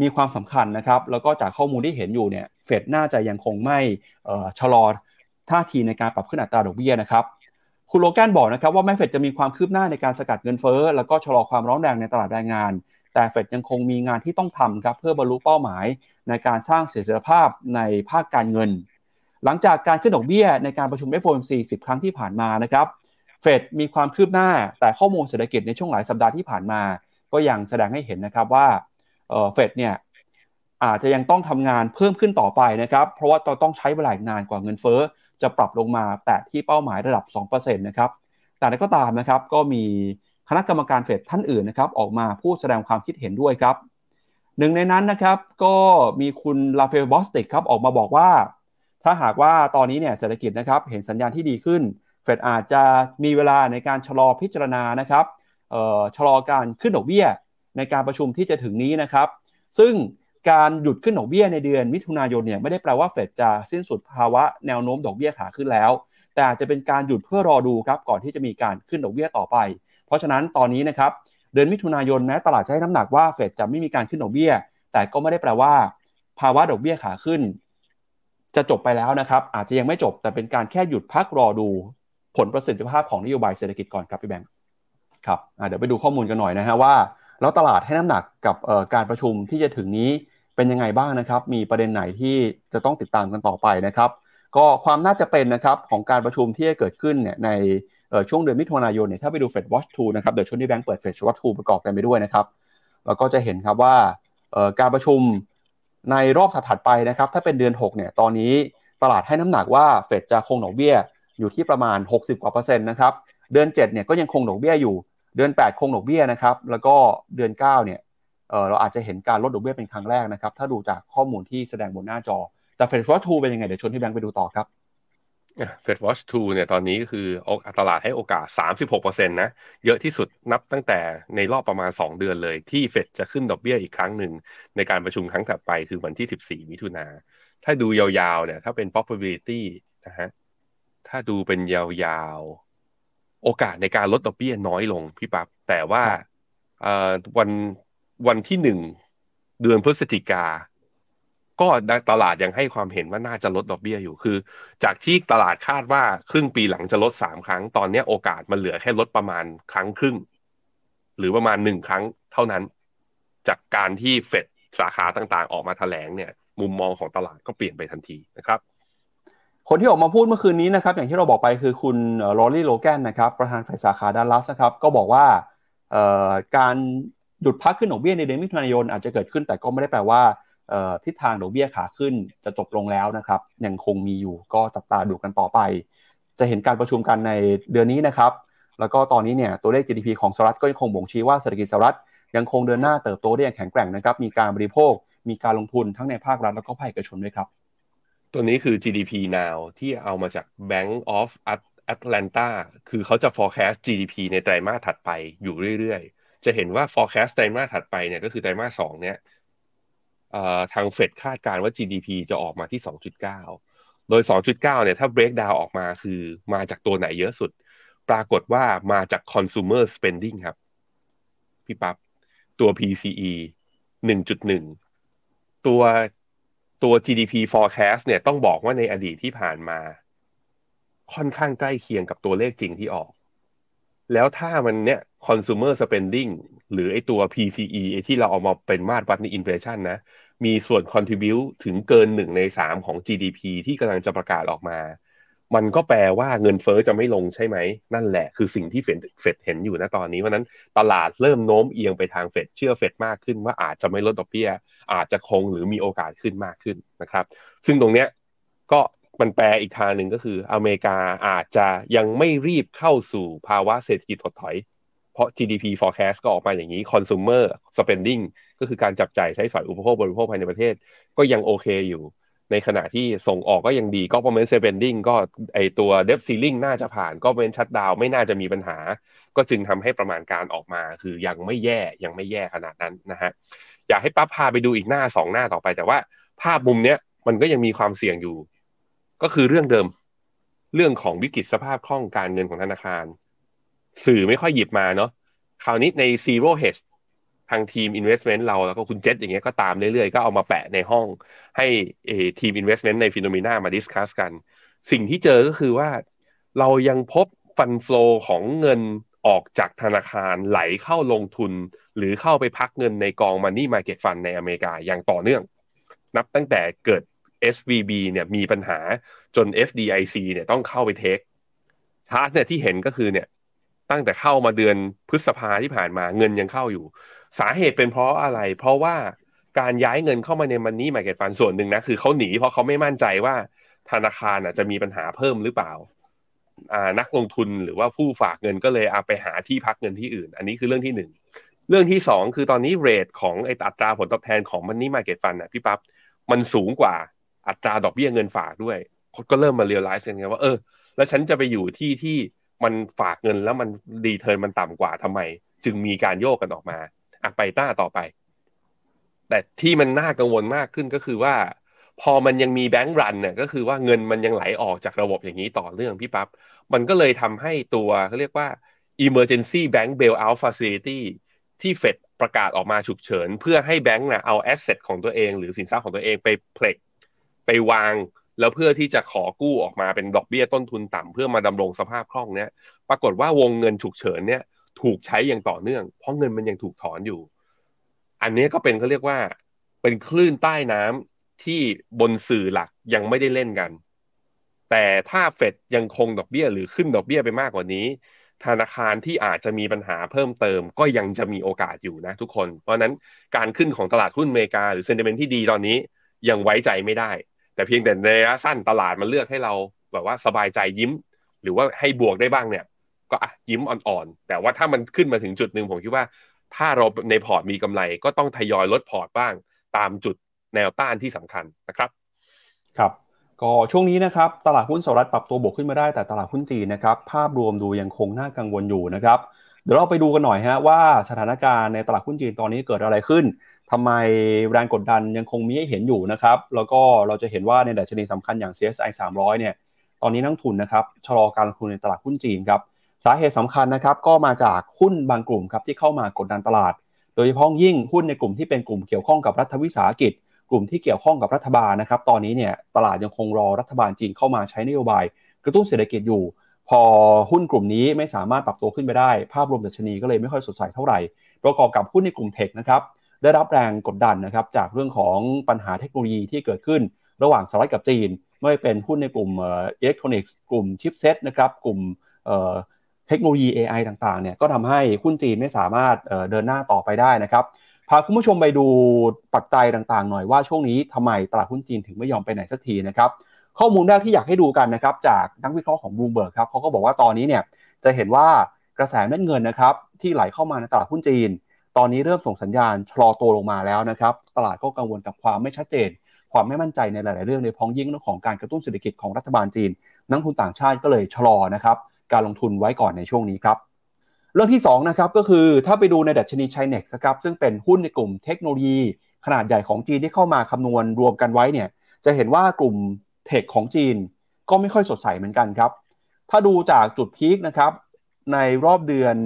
มีความสำคัญนะครับ แล้วก็จากข้อมูลที่เห็นอยู่เนี่ยเฟดน่าจะยังคงไม่ชะลอท่าทีในการปรับขึ้นอัตราดอกเบี้ยนะครับคุณโลแกนบอกนะครับว่าแม้เฟดจะมีความคืบหน้าในการสกัดเงินเฟ้อแล้วก็ชะลอความร้อนแรงในตลาดแรงงาน แต่เฟดยังคงมีงานที่ต้องทำครับเพื่อบรรลุเป้าหมาย ในการสร้างเสถียรภาพในภาคการเงิน หลังจากการขึ้นดอกเบี้ยในการประชุม FOMC 10 ครั้งที่ผ่านมานะครับเฟดมีความคืบหน้าแต่ข้อมูลเศรษฐกิจในช่วงหลายสัปดาห์ที่ผ่านมา ก็ยังแสดงให้เห็นนะครับว่าเฟดเนี่ยอาจจะยังต้องทำงานเพิ่มขึ้นต่อไปนะครับ เพราะว่าต้องใช้เวลานานกว่าเงินเฟ้อ จะปรับลงมาแตะที่เป้าหมายระดับ 2%นะครับ แต่ก็ตามนะครับก็มีคณะกรรมการเฟดท่านอื่นนะครับออกมาพูดแสดงความคิดเห็นด้วยครับ หนึ่งในนั้นนะครับก็มีคุณลาเฟลบอสติกครับออกมาบอกว่า ถ้าหากว่าตอนนี้เนี่ยเศรษฐกิจนะครับเห็นสัญญาณที่ดีขึ้น เฟดอาจจะมีเวลาในการชะลอพิจารณานะครับ ชะลอการขึ้นดอกเบี้ยในการประชุมที่จะถึงนี้นะครับ ซึ่งการหยุดขึ้นดอกเบี้ยในเดือนมิถุนายนเนี่ยไม่ได้แปลว่าเฟดจะสิ้นสุดภาวะแนวโน้มดอกเบี้ยขาขึ้นแล้ว แต่จะเป็นการหยุดเพื่อรอดูครับก่อนที่จะมีการขึ้นดอกเบี้ยต่อไป เพราะฉะนั้นตอนนี้นะครับเดือนมิถุนายนแม้ตลาดจะให้น้ำหนักว่าเฟดจะไม่มีการขึ้นดอกเบี้ย แต่ก็ไม่ได้แปลว่า ภาวะดอกเบี้ยขาขึ้น จะจบไปแล้วนะครับ อาจจะยังไม่จบแต่เป็นการแค่หยุดพักรอดู ผลประสิทธิภาพของนโยบายเศรษฐกิจก่อนครับพี่แบงค์ ครับเดี๋ยวไปดูข้อมูลกันหน่อยนะฮะว่าแล้วตลาดให้น้ำหนักกับการประชุมที่จะถึงนี้เป็นยังไงบ้างนะครับ มีประเด็นไหนที่จะต้องติดตามกันต่อไปนะครับ ก็ความน่าจะเป็นนะครับของการประชุมที่จะเกิดขึ้นเนี่ยในช่วงเดือนมิถุนายนเนี่ยถ้าไปดู Fed Watch 2นะครับเดี๋ยวช่วงที่แบงค์เปิด Fed Watch 2ประกอบกันไปด้วยนะครับแล้วก็จะเห็นครับว่าการประชุมในรอบถัดไปนะครับ ถ้าเป็นเดือน 6 เนี่ยตอนนี้ตลาดให้น้ำหนักว่าเฟดจะคงดอกเบี้ยอยู่ที่ประมาณ 60กว่าเปอร์เซ็นต์นะครับเดือน 7 เนี่ยก็ยังคงดอกเบี้ยอยู่ เดือน 8 คงดอกเบี้ยนะครับ แล้วก็เดือน 9 เนี่ยเราอาจจะเห็นการลดดอกเบี้ยเป็นครั้งแรกนะครับ ถ้าดูจากข้อมูลที่แสดงบนหน้าจอ แต่เฟดวอชทูเป็นยังไง เดี๋ยวชวนที่แบงค์ไปดูต่อครับเฟดวอชทูเนี่ยตอนนี้คือตลาดให้โอกาส 36%นะ เยอะที่สุดนับตั้งแต่ในรอบประมาณ 2 เดือนเลย ที่เฟดจะขึ้นดอกเบี้ยอีกครั้งหนึ่ง ในการประชุมครั้งถัดไปคือวันที่ 14 มิถุนา ถ้าดูยาวๆเนี่ยถ้าเป็น probability นะฮะ ถ้าดูเป็นยาวๆ โอกาสในการลดดอกเบี้ยน้อยลงพี่ปับ๊บแต่ว่าวันวันที่หนึ่งเดือนพฤศจิกา ก็ตลาดยังให้ความเห็นว่าน่าจะลดดอกเบี้ยอยู่คือ จากที่ตลาดคาดว่าครึ่งปีหลังจะลดสามครั้ง ตอนนี้โอกาสมันเหลือแค่ลดประมาณครั้งครึ่ง หรือประมาณหนึ่งครั้งเท่านั้น จากการที่เฟดสาขาต่างๆ ออกมาแถลงเนี่ย มุมมองของตลาดก็เปลี่ยนไปทันทีนะครับ คนที่ออกมาพูดเมื่อคืนนี้นะครับ อย่างที่เราบอกไปคือคุณลอรี่โลแกนนะครับประธานฝ่ายสาขาดัลลัสนะครับ ก็บอกว่าการหยุดพักขึ้นดอกเบี้ยในเดือนมิถุนายนอาจจะเกิดขึ้นแต่ก็ไม่ได้แปลว่าทิศทางดอกเบี้ยขาขึ้นจะจบลงแล้วนะครับยังคงมีอยู่ก็จับตาดูกันต่อไป จะเห็นการประชุมกันในเดือนนี้นะครับ แล้วก็ตอนนี้เนี่ยตัวเลข GDP ของสหรัฐก็ยังคงบ่งชี้ว่าเศรษฐกิจสหรัฐยังคงเดินหน้าเติบโตได้อย่างแข็งแกร่งนะครับมีการบริโภค มีการลงทุนทั้งในภาครัฐแล้วก็ภาคเอกชนด้วยครับ ตัวนี้คือ GDP now ที่เอามาจาก Bank of Atlanta คือเขาจะ forecast GDP ในไตรมาสถัดไปอยู่เรื่อยๆ จะเห็นว่า forecast ไตรมาสถัดไปเนี่ยก็คือไตรมาสสองเนี่ยทางเฟดคาดการณ์ว่า GDP จะออกมาที่ 2.9 โดย 2.9 เนี่ยถ้า break down ออกมาคือมาจากตัวไหนเยอะสุด ปรากฏว่ามาจาก consumer spending ครับ พี่ปับ๊บตัว PCE 1.1 ตัว ตัว GDP forecast เนี่ยต้องบอกว่าในอดีตที่ผ่านมา ค่อนข้างใกล้เคียงกับตัวเลขจริงที่ออก แล้วถ้ามันเนี่ย consumer spending หรือไอตัว PCE ไอที่เราเอามาเป็นมาตรวัดใน inflation นะ มีส่วน contribute ถึงเกินหนึ่งในสามของ GDP ที่กำลังจะประกาศออกมา มันก็แปลว่าเงินเฟอ้อจะไม่ลงใช่ไหม นั่นแหละคือสิ่งที่เฟดเฟดเห็นอยู่นะตอนนี้เพราะนั้นตลาดเริ่มโน้มเอียงไปทางเฟดเชื่อเฟดมากขึ้นว่าอาจจะไม่ลดดอกเบี้ย อาจจะคงหรือมีโอกาสขึ้นมากขึ้นนะครับ ซึ่งตรงเนี้ยก็มันแปลอีกทางหนึ่งก็คือ อเมริกาอาจจะยังไม่รีบเข้าสู่ภาวะเศรษฐกิจถดถอย เพราะ GDP forecast ก็ออกมาอย่างนี้ consumer spending ก็คือการจับจ่ายใช้สอยอุปโภคบริโภคภายในประเทศ ก็ยังโอเคอยู่ ในขณะที่ส่งออกก็ยังดีก็ประเมิน spending ก็ไอตัว debt ceiling น่าจะผ่านก็เป็นชัดดาวไม่น่าจะมีปัญหา ก็จึงทำให้ประมาณการออกมา คือยังไม่แย่ยังไม่แย่ขนาดนั้นนะฮะอยากให้ปั๊บพาไปดูอีกหน้าสองหน้าต่อไป แต่ว่าภาพมุมเนี้ยมันก็ยังมีความเสี่ยงอยู่ ก็คือเรื่องเดิม เรื่องของวิกฤตสภาพคล่องการเงินของธนาคาร สื่อไม่ค่อยหยิบมาเนาะคราวนี้ใน Zero Hedge ทางทีม Investment เราแล้วก็คุณเจษอย่างเงี้ยก็ตามเรื่อยๆ ก็เอามาแปะในห้องให้ทีม Investment ใน Finnomena มา discuss กัน สิ่งที่เจอก็คือว่าเรายังพบ fund flow ของเงินออกจากธนาคารไหลเข้าลงทุน หรือเข้าไปพักเงินในกอง Money Market Fund ในอเมริกาอย่างต่อเนื่อง นับตั้งแต่เกิด SVB เนี่ยมีปัญหาจน FDIC เนี่ยต้องเข้าไปเทคชาร์ตเนี่ยที่เห็นก็คือเนี่ยตั้งแต่เข้ามาเดือนพฤษภาที่ผ่านมาเงินยังเข้าอยู่ สาเหตุเป็นเพราะอะไร เพราะว่าการย้ายเงินเข้ามาในมันนี่มาเก็ตฟันส่วนหนึ่งนะคือเขาหนีเพราะเขาไม่มั่นใจว่าธนาคารจะมีปัญหาเพิ่มหรือเปล่านักลงทุนหรือว่าผู้ฝากเงินก็เลยเอาไปหาที่พักเงินที่อื่น อันนี้คือเรื่องที่หนึ่งเรื่องที่สองคือตอนนี้เรทของไอ้อัตราผลตอบแทนของมันนี่มาเก็ตฟันนะพี่ปับ๊บมันสูงกว่าอัตราดอกเบี้ยเงินฝากด้วยก็เริ่มมาเรียลไลซ์กันว่าเออแล้วฉันจะไปอยู่ที่ที่มันฝากเงินแล้วมันดีเทิร์นมันต่ำกว่าทำไม จึงมีการโยกกันออกมา อะไปหน้าต่อไป แต่ที่มันน่ากังวลมากขึ้นก็คือว่า พอมันยังมีแบงก์รันเนี่ยก็คือว่าเงินมันยังไหลออกจากระบบอย่างนี้ต่อเรื่องพี่ปับ๊บมันก็เลยทำให้ตัวเขาเรียกว่า emergency bank bailout facility ที่เฟดประกาศออกมาฉุกเฉิน เพื่อให้แบงก์นะเอาแอสเซทของตัวเอง หรือสินทรัพย์ของตัวเองไปเพล็กไปวาง แล้วเพื่อที่จะขอกู้ออกมาเป็นดอกเบี้ยต้นทุนต่ำเพื่อมาดำรงสภาพคล่องเนี้ยปรากฏว่าวงเงินฉุกเฉินเนี่ย ถูกใช้อย่างต่อเนื่อง เพราะเงินมันยังถูกถอนอยู่ อันนี้ก็เป็นเขาเรียกว่า เป็นคลื่นใต้น้ำที่บนสื่อหลักยังไม่ได้เล่นกัน แต่ถ้าเฟดยังคงดอกเบี้ยหรือขึ้นดอกเบี้ยไปมากกว่านี้ ธนาคารที่อาจจะมีปัญหาเพิ่มเติม ก็ยังจะมีโอกาสอยู่นะทุกคน เพราะนั้นการขึ้นของตลาดหุ้นอเมริกา หรือ sentiment ที่ดีตอนนี้ยังไว้ใจไม่ได้ แต่เพียงแต่ในระยะสั้นตลาดมันเลือกให้เราแบบว่าสบายใจยิ้ม หรือว่าให้บวกได้บ้างเนี่ย ก็อะยิ้มอ่อนๆ แต่ว่าถ้ามันขึ้นมาถึงจุดหนึ่งผมคิดว่า ถ้าเราในพอร์ตมีกำไร ก็ต้องทยอยลดพอร์ตบ้าง ตามจุดแนวต้านที่สำคัญนะครับครับก็ช่วงนี้นะครับตลาดหุ้นสหรัฐปรับตัวบวกขึ้นมาได้แต่ตลาดหุ้นจีนนะครับภาพรวมดูยังคงน่ากังวลอยู่นะครับเดี๋ยวเราไปดูกันหน่อยฮะว่าสถานการณ์ในตลาดหุ้นจีนตอนนี้เกิดอะไรขึ้นทำไมแรงกดดันยังคงมีให้เห็นอยู่นะครับแล้วก็เราจะเห็นว่าในดัชนีสำคัญอย่าง CSI 300เนี่ยตอนนี้นักทุนนะครับชะลอการลงทุนในตลาดหุ้นจีนครับ สาเหตุสำคัญนะครับก็มาจากหุ้นบางกลุ่มครับที่เข้ามากดดันตลาด โดยเฉพาะยิ่งหุ้นในกลุ่มที่เป็นกลุ่มเกี่ยวข้องกับรัฐวิสาหกิจ กลุ่มที่เกี่ยวข้องกับรัฐบาลนะครับตอนนี้เนี่ยตลาดยังคงรอรัฐบาลจีนเข้ามาใช้นโยบาย กระตุ้นเศรษฐกิจอยู่ พอหุ้นกลุ่มนี้ไม่สามารถปรับตัวขึ้นไปได้ ภาพรวมดัชนีก็เลยไม่ค่อยสดใสเท่าไหร่ ประกอบกับหุ้นในกลุ่มเทคนะครับได้รับแรงกดดันนะครับจากเรื่องของปัญหาเทคโนโลยีที่เกิดขึ้น ระหว่างสหรัฐกับจีน ไม่เป็นหุ้นในกลุ่มอิเล็กทรอนิกส์กลุ่มชิปเซตนะครับกลุ่ม เทคโนโลยี AI ต่างๆเนี่ยก็ทำให้หุ้นจีนไม่สามารถเดินหน้าต่อไปได้นะครับพาคุณผู้ชมไปดูปัจจัยต่างๆ หน่อยว่าช่วงนี้ทำไมตลาดหุ้นจีนถึงไม่ยอมไปไหนสักทีนะครับข้อมูลแรกที่อยากให้ดูกันนะครับจากนักวิเคราะห์ของบลูเบิร์กครับเขาก็บอกว่าตอนนี้เนี่ยจะเห็นว่ากระแสเม็ดเงินนะครับที่ไหลเข้ามาในตลาดหุ้นจีน ตอนนี้เริ่มส่งสัญญาณชะลอตัวลงมาแล้วนะครับตลาดก็กังวลกับความไม่ชัดเจน ความไม่มั่นใจในหลาย ๆ เรื่องในพ้องยิ่งเรื่องของการกระตุ้นเศรษฐกิจของรัฐบาลจีน นักทุนต่างชาติก็เลยชะลอนะครับ การลงทุนไว้ก่อนในช่วงนี้ครับ เรื่องที่2นะครับก็คือถ้าไปดูในดัชนีไชเน็กครับซึ่งเป็นหุ้นในกลุ่มเทคโนโลยี ขนาดใหญ่ของจีนที่เข้ามาคำนวณรวมกันไว้เนี่ยจะเห็นว่ากลุ่มเทคของจีนก็ไม่ค่อยสดใสเหมือนกันครับ ถ้าดูจากจุดพีคนะครับในรอบเดือน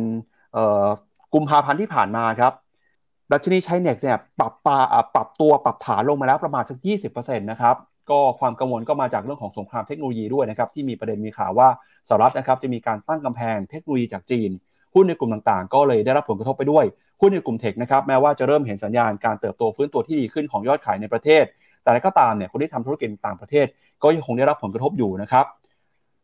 กุมภาพันธ์ที่ผ่านมาครับดัชนีไชเน็กเนี่ยปรับปาปรับตัวปรับฐานลงมาแล้วประมาณสัก 20%นะครับ ก็ความกังวลก็มาจากเรื่องของสงครามเทคโนโลยีด้วยนะครับที่มีประเด็นมีข่าวว่าสหรัฐนะครับจะมีการตั้งกำแพงเทคโนโลยีจากจีนหุ้นในกลุ่มต่างๆ ก็เลยได้รับผลกระทบไปด้วยหุ้นในกลุ่มเทคนะครับแม้ว่าจะเริ่มเห็นสัญญาณการเติบโตฟื้นตัวที่ดีขึ้นของยอดขายในประเทศ แต่ก็ตามเนี่ยคนที่ทำธุรกิจต่างประเทศ ก็ยังคงได้รับผลกระทบอยู่นะครับ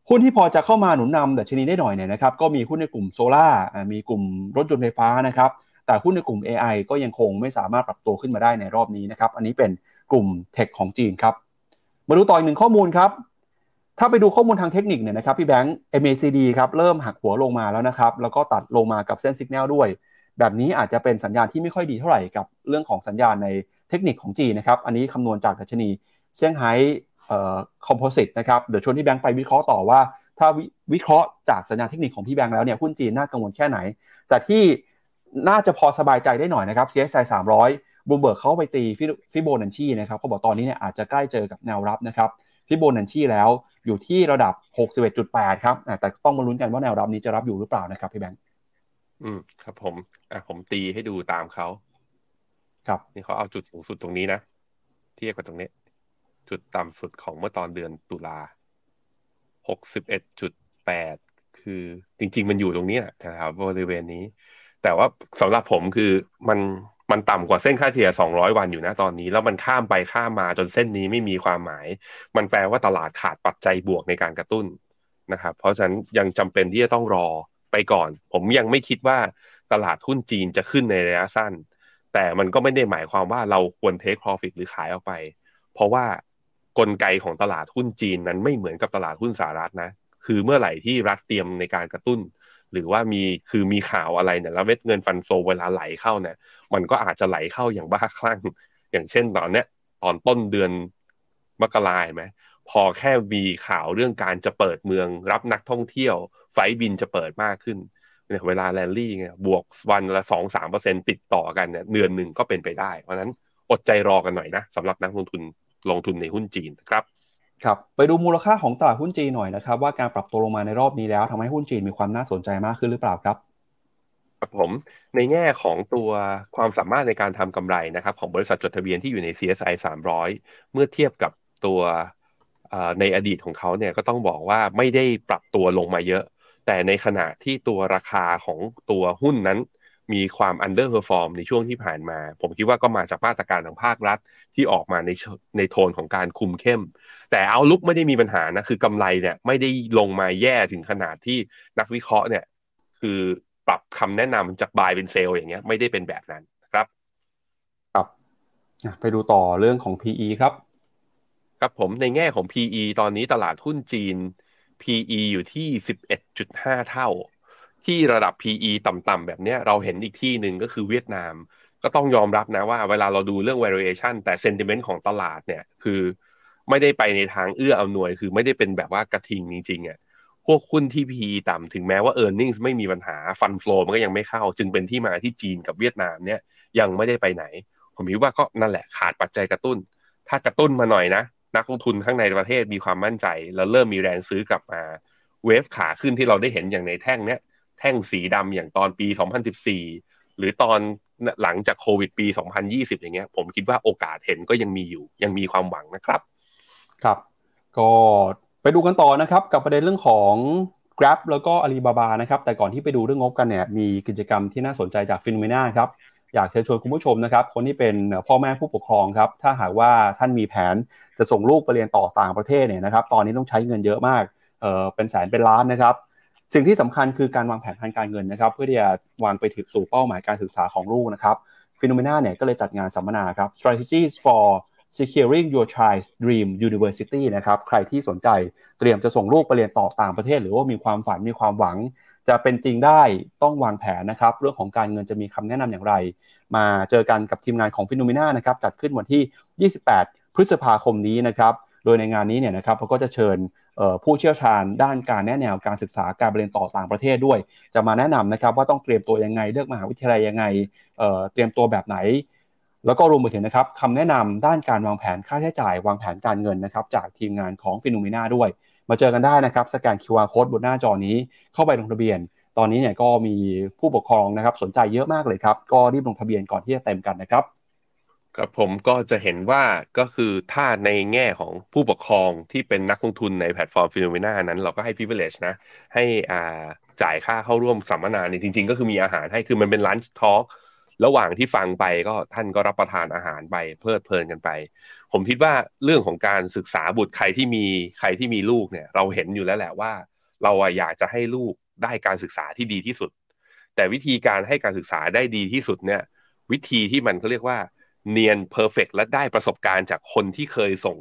หุ้นที่พอจะเข้ามาหนุนนำดัชนีได้หน่อยเนี่ยนะครับก็มีหุ้นในกลุ่มโซลา่ามีกลุ่มรถยนต์ไฟฟ้านะครับแต่หุ้นในกลุ่ม AI ก็ยังคงไม่สามารถปรับตัวขึ้นมาได้ในรอบนี้นะครับอันนี้เป็นกลุ่มเทคของจีนครับ มาดูต่ออีกหนึ่งข้อมูลครับ ถ้าไปดูข้อมูลทางเทคนิคเนี่ยนะครับพี่แบงค์ MACD ครับเริ่มหักหัวลงมาแล้วนะครับ แล้วก็ตัดลงมากับเส้นสัญญาณด้วย แบบนี้อาจจะเป็นสัญญาณที่ไม่ค่อยดีเท่าไหร่กับเรื่องของสัญญาณในเทคนิคของจีนะครับ อันนี้คำนวณจากดัชนีเซี่ยงไฮ้คอมโพสิตนะครับเดี๋ยวชวนพี่แบงค์ไปวิเคราะห์ต่อว่า ถ้าวิเคราะห์จากสัญญาณเทคนิคของพี่แบงค์แล้วเนี่ยหุ้นจีนน่ากังวลแค่ไหน แต่ที่น่าจะพอสบายใจได้หน่อยนะครับ CSI 300 บูมเบิร์กเขาไปตีฟิโบนัชชีนะครับเขาบอกตอนนี้เนี่ยอาจจะใกล้เจอกับแนวรับนะครับฟิโบนัชชีแล้วอยู่ที่ระดับ 61.8 ครับแต่ต้องมาลุ้นกันว่าแนวรับนี้จะรับอยู่หรือเปล่านะครับพี่แบงค์อืมครับผมอะผมตีให้ดูตามเขาครับนี่เขาเอาจุดสูงสุดตรงนี้นะเทียบกับตรงนี้ จุดต่ำสุดของเมื่อตอนเดือนตุลา 61.8 คือจริง ๆ มันอยู่ตรงนี้แถวบริเวณนี้ แต่ว่าสำหรับผมคือมัน มันต่ำกว่าเส้นค่าเฉลี่ย 200 วันอยู่นะตอนนี้ แล้วมันข้ามไปข้ามมาจนเส้นนี้ไม่มีความหมาย มันแปลว่าตลาดขาดปัจจัยบวกในการกระตุ้นนะครับ เพราะฉะนั้นยังจำเป็นที่จะต้องรอไปก่อน ผมยังไม่คิดว่าตลาดหุ้นจีนจะขึ้นในระยะสั้น แต่มันก็ไม่ได้หมายความว่าเราควรเทคโปรฟิตหรือขายออกไป เพราะว่ากลไกของตลาดหุ้นจีนนั้นไม่เหมือนกับตลาดหุ้นสหรัฐนะ คือเมื่อไหร่ที่รัฐเตรียมในการกระตุ้น หรือว่ามีคือมีข่าวอะไรเนี่ยแล้วเม็ดเงิน fund flow เวลาไหลเข้าเนี่ย มันก็อาจจะไหลเข้าอย่างบ้าคลั่ง อย่างเช่นตอนเนี้ยตอนต้นเดือนมกราไหมพอแค่มีข่าวเรื่องการจะเปิดเมืองรับนักท่องเที่ยว ไฟบินจะเปิดมากขึ้นเนี่ยเวลาแลนลี่เนี่ยบวกวันละสองสามเปอร์เซ็นติดต่อกันเนี่ยเดือนหนึ่งก็เป็นไปได้ เพราะนั้นอดใจรอกันหน่อยนะสำหรับนักลงทุนลงทุนในหุ้นจีนครับครับไปดูมูลค่าของตลาดหุ้นจีนหน่อยนะครับว่าการปรับตัวลงมาในรอบนี้แล้วทำให้หุ้นจีนมีความน่าสนใจมากขึ้นหรือเปล่าครับ ครับผมในแง่ของตัวความสามารถในการทำกำไรนะครับ ของบริษัทจดทะเบียนที่อยู่ใน CSI 300 เมื่อเทียบกับตัวในอดีตของเขาเนี่ยก็ต้องบอกว่าไม่ได้ปรับตัวลงมาเยอะ แต่ในขณะที่ตัวราคาของตัวหุ้นนั้น มีความ underperform ในช่วงที่ผ่านมา ผมคิดว่าก็มาจากมาตรการทางภาครัฐที่ออกมาในในโทนของการคุมเข้ม แต่เอาลุกไม่ได้มีปัญหานะคือกำไรเนี่ยไม่ได้ลงมาแย่ถึงขนาดที่นักวิเคราะห์เนี่ยคือ ปรับคำแนะนำจากบายเป็นเซลอย่างเงี้ยไม่ได้เป็นแบบนั้นครับ ครับไปดูต่อเรื่องของ PE ครับ ครับผมในแง่ของ PE ตอนนี้ตลาดหุ้นจีน PE อยู่ที่ 11.5 เท่า ที่ระดับ PE ต่ำๆแบบนี้เราเห็นอีกที่หนึ่งก็คือเวียดนาม ก็ต้องยอมรับนะว่าเวลาเราดูเรื่อง valuation แต่ sentiment ของตลาดเนี่ยคือไม่ได้ไปในทางเอื้ออำนวย คือไม่ได้เป็นแบบว่ากระทิงจริงๆอะ พวกหุ้นที่ PE ต่ำถึงแม้ว่า e a r n i n g ไม่มีปัญหาฟันฟลอมันก็ยังไม่เข้า จึงเป็นที่มาที่จีนกับเวียดนามเนี่ยยังไม่ได้ไปไหน ผมคิดว่าก็นั่นแหละขาดปัจจัยกระตุ้น ถ้ากระตุ้นมาหน่อยนะ นักลงทุนข้างในประเทศมีความมั่นใจ แล้วเริ่มมีแรงซื้อกลับมาเวฟขาขึ้นที่เราได้เห็นอย่างในแท่งเนี้ยแท่งสีดำอย่างตอนปี 2014 หรือตอนหลังจากโควิดปี 2020 อย่างเงี้ย ผมคิดว่าโอกาสเห็นก็ยังมีอยู่ ยังมีความหวังนะครับ ครับ ก็ ดูกันต่อนะครับกับประเด็นเรื่องของ Grab แล้วก็ Alibaba นะครับแต่ก่อนที่ไปดูเรื่องงบกันเนี่ยมีกิจกรรมที่น่าสนใจจากฟินเมนาครับอยากเชิญชวนคุณผู้ชมนะครับ คนที่เป็นพ่อแม่ผู้ปกครองครับ ถ้าหากว่าท่านมีแผนจะส่งลูกไปเรียนต่อต่างประเทศเนี่ยนะครับ ตอนนี้ต้องใช้เงินเยอะมากเออเป็นแสนเป็นล้านนะครับ สิ่งที่สำคัญคือการวางแผนทางการเงินนะครับ เพื่อที่จะวางไปถึงสู่เป้าหมายการศึกษาของลูกนะครับฟิโนเมนาเนี่ยก็เลยจัดงานสัมมนาครับ strategies for securing your child's dream university นะครับ ใครที่สนใจเตรียมจะส่งลูกไปเรียนต่อต่างประเทศ หรือว่ามีความฝันมีความหวัง จะเป็นจริงได้ต้องวางแผนนะครับ เรื่องของการเงินจะมีคำแนะนำอย่างไร มาเจอกันกับทีมงานของฟิโนเมนานะครับ จัดขึ้นวันที่ 28 พฤษภาคมนี้นะครับ โดยในงานนี้เนี่ยนะครับเขาก็จะเชิญผู้เชี่ยวชาญด้านการแนะแนวการศึกษาการเรียนต่อต่างประเทศด้วย จะมาแนะนำนะครับว่าต้องเตรียมตัวยังไงเลือกมหาวิทยาลัยยังไงเเตรียมตัวแบบไหน แล้วก็รวมไปถึงนะครับคำแนะนำด้านการวางแผนค่าใช้จ่าย วางแผนการเงินนะครับจากทีมงานของฟิโนเมนาด้วย มาเจอกันได้นะครับสแกน QR Code บนหน้าจอนี้เข้าไปลงทะเบียน ตอนนี้เนี่ยก็มีผู้ปกครองนะครับสนใจเยอะมากเลยครับ ก็รีบลงทะเบียนก่อนที่จะเต็มกันนะครับครับผมก็จะเห็นว่าก็คือถ้าในแง่ของผู้ปกครองที่เป็นนักลงทุนในแพลตฟอร์ม Finnomena นั้น เราก็ให้ privilege นะ ให้อ่าจ่ายค่าเข้าร่วมสัมมนาเนี่ยจริง ๆ ก็คือมีอาหารให้คือมันเป็น lunch talk ระหว่างที่ฟังไปก็ท่านก็รับประทานอาหารไปเพลิดเพลินกันไป ผมคิดว่าเรื่องของการศึกษาบุตรใครที่มีใครที่มีลูกเนี่ย เราเห็นอยู่แล้วแหละว่า เราอยากจะให้ลูกได้การศึกษาที่ดีที่สุด แต่วิธีการให้การศึกษาได้ดีที่สุดเนี่ย วิธีที่มันเขาเรียกว่าเนียนเพอร์เฟกและได้ประสบการณ์จากคนที่เคยส่ง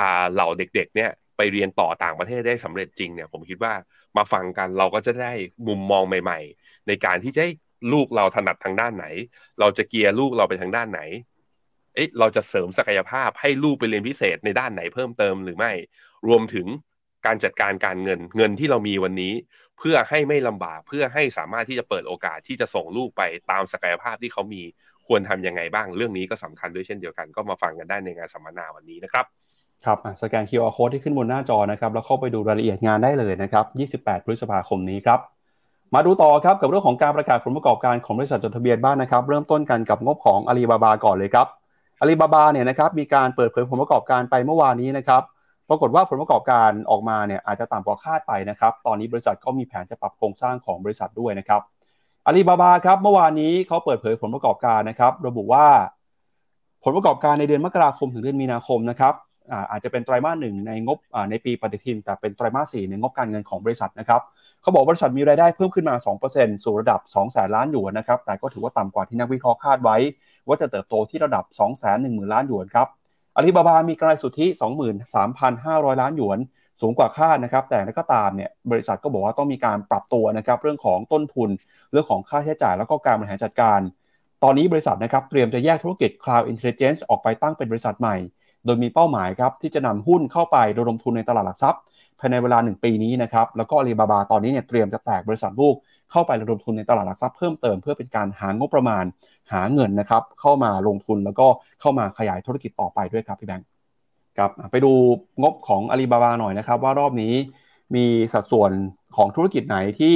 อ่าเหล่าเด็กๆเนี่ยไปเรียนต่อต่างประเทศได้สำเร็จจริงเนี่ยผมคิดว่ามาฟังกันเราก็จะได้มุมมองใหม่ ๆ ในการที่จะ ลูกเราถนัดทางด้านไหน เราจะเกียร์ลูกเราไปทางด้านไหน เอ๊ะเราจะเสริมศักยภาพให้ลูกไปเรียนพิเศษในด้านไหนเพิ่มเติมหรือไม่ รวมถึงการจัดการการเงินเงินที่เรามีวันนี้ เพื่อให้ไม่ลำบากเพื่อให้สามารถที่จะเปิดโอกาสที่จะส่งลูกไปตามศักยภาพที่เขามีควรทำยังไงบ้าง เรื่องนี้ก็สำคัญด้วยเช่นเดียวกันก็มาฟังกันได้ในงานสัมมนาวันนี้นะครับครับสแกน QR Code ที่ขึ้นบนหน้าจอนะครับแล้วเข้าไปดูรายละเอียดงานได้เลยนะครับ 28 พฤษภาคมนี้ครับ มาดูต่อครับกับเรื่องของการประกาศผลประกอบการของบริษัทจดทะเบียนบ้านนะครับ เริ่มต้นกันกับงบของอาลีบาบาก่อนเลยครับอาลีบาบาเนี่ยนะครับมีการเปิดเผยผลประกอบการไปเมื่อวานนี้นะครับปรากฏว่าผลประกอบการออกมาเนี่ยอาจจะต่ำกว่าคาดไปนะครับ ตอนนี้บริษัทก็มีแผนจะปรับโครงสร้างของบริษัทด้วยนะครับอาลีบาบาครับเมื่อวานนี้เขาเปิดเผยผลประกอบการนะครับ ระบุว่า ผลประกอบการในเดือนมกราคมถึงเดือนมีนาคมนะครับ อาจจะเป็นไตรมาสหนึ่งในงบในปีปฏิทิน แต่เป็นไตรมาสสี่ในงบการเงินของบริษัทนะครับเขาบอกบริษัทมีรายได้เพิ่มขึ้นมา 2%สู่ระดับ2แสนล้านหยวนนะครับแต่ก็ถือว่าต่ำกว่าที่นักวิเคราะห์คาดไว้ ว่าจะเติบโตที่ระดับ 2 1 0 0 0 0 ล้านหยวนครับอาลีบาบามีกำไรสุทธิ 23,500 ล้านหยวน สูงกว่าคาดนะครับ แต่ก็ตามเนี่ยบริษัทก็บอกว่าต้องมีการปรับตัวนะครับเรื่องของต้นทุน เรื่องของค่าใช้จ่ายแล้วก็การบริหารจัดการ ตอนนี้บริษัทนะครับเตรียมจะแยกธุรกิจ Cloud Intelligence ออกไปตั้งเป็นบริษัทใหม่ โดยมีเป้าหมายครับที่จะนำหุ้นเข้าไประดมทุนในตลาดหลักทรัพย์ภายในเวลา 1 ปีนี้นะครับแล้วก็อาลีบาบาตอนนี้เนี่ยเตรียมจะแตกบริษัทลูกเข้าไประดมทุนในตลาดหลักทรัพย์เพิ่มเติมเพื่อเป็นการหางบประมาณหาเงินนะครับเข้ามาลงทุนแล้วก็เข้ามาขยายธุรกิจต่อไปด้วยครับพี่แบงค์ครับไปดูงบของอาลีบาบาหน่อยนะครับ ว่ารอบนี้มีสัดส่วนของธุรกิจไหนที่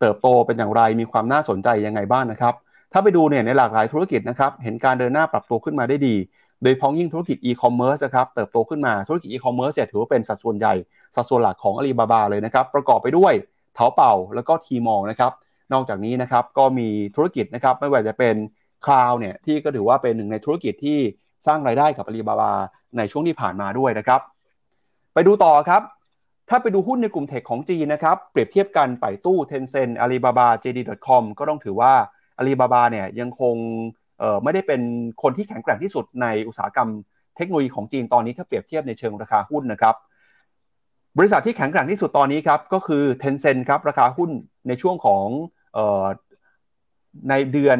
เติบโตเป็นอย่างไรมีความน่าสนใจยังไงบ้างนะครับ ถ้าไปดูเนี่ยในหลากหลายธุรกิจนะครับเห็นการเดินหน้าปรับตัวขึ้นมาได้ดี โดยเฉพาะอย่างยิ่งธุรกิจอีคอมเมิร์ซนะครับเติบโตขึ้นมาธุรกิจอีคอมเมิร์ซถือว่าเป็นสัดส่วนใหญ่สัดส่วนหลักของอาลีบาบาเลยนะครับประกอบไปด้วยเถาเป่าแล้วก็ Tmall นะครับนอกจากนี้นะครับก็มีธุรกิจนะครับไม่ว่าจะเป็นคลาวเนี่ยที่ก็ถือว่าเป็นหนึ่งในธุรกิจที่สร้างรายได้กับอาลีบาบาในช่วงที่ผ่านมาด้วยนะครับ ไปดูต่อครับ ถ้าไปดูหุ้นในกลุ่มเทคของจีนนะครับเปรียบเทียบกันไปตู้ Tencent Alibaba JD.com ก็ต้องถือว่าอาลีบาบาเนี่ยยังคง ไม่ได้เป็นคนที่แข็งแกร่งที่สุดในอุตสาหกรรมเทคโนโลยีของจีนตอนนี้ถ้าเปรียบเทียบในเชิงราคาหุ้นนะครับ บริษัทที่แข็งแกร่งที่สุดตอนนี้ครับก็คือ Tencent ครับราคาหุ้นในช่วงของในเดือน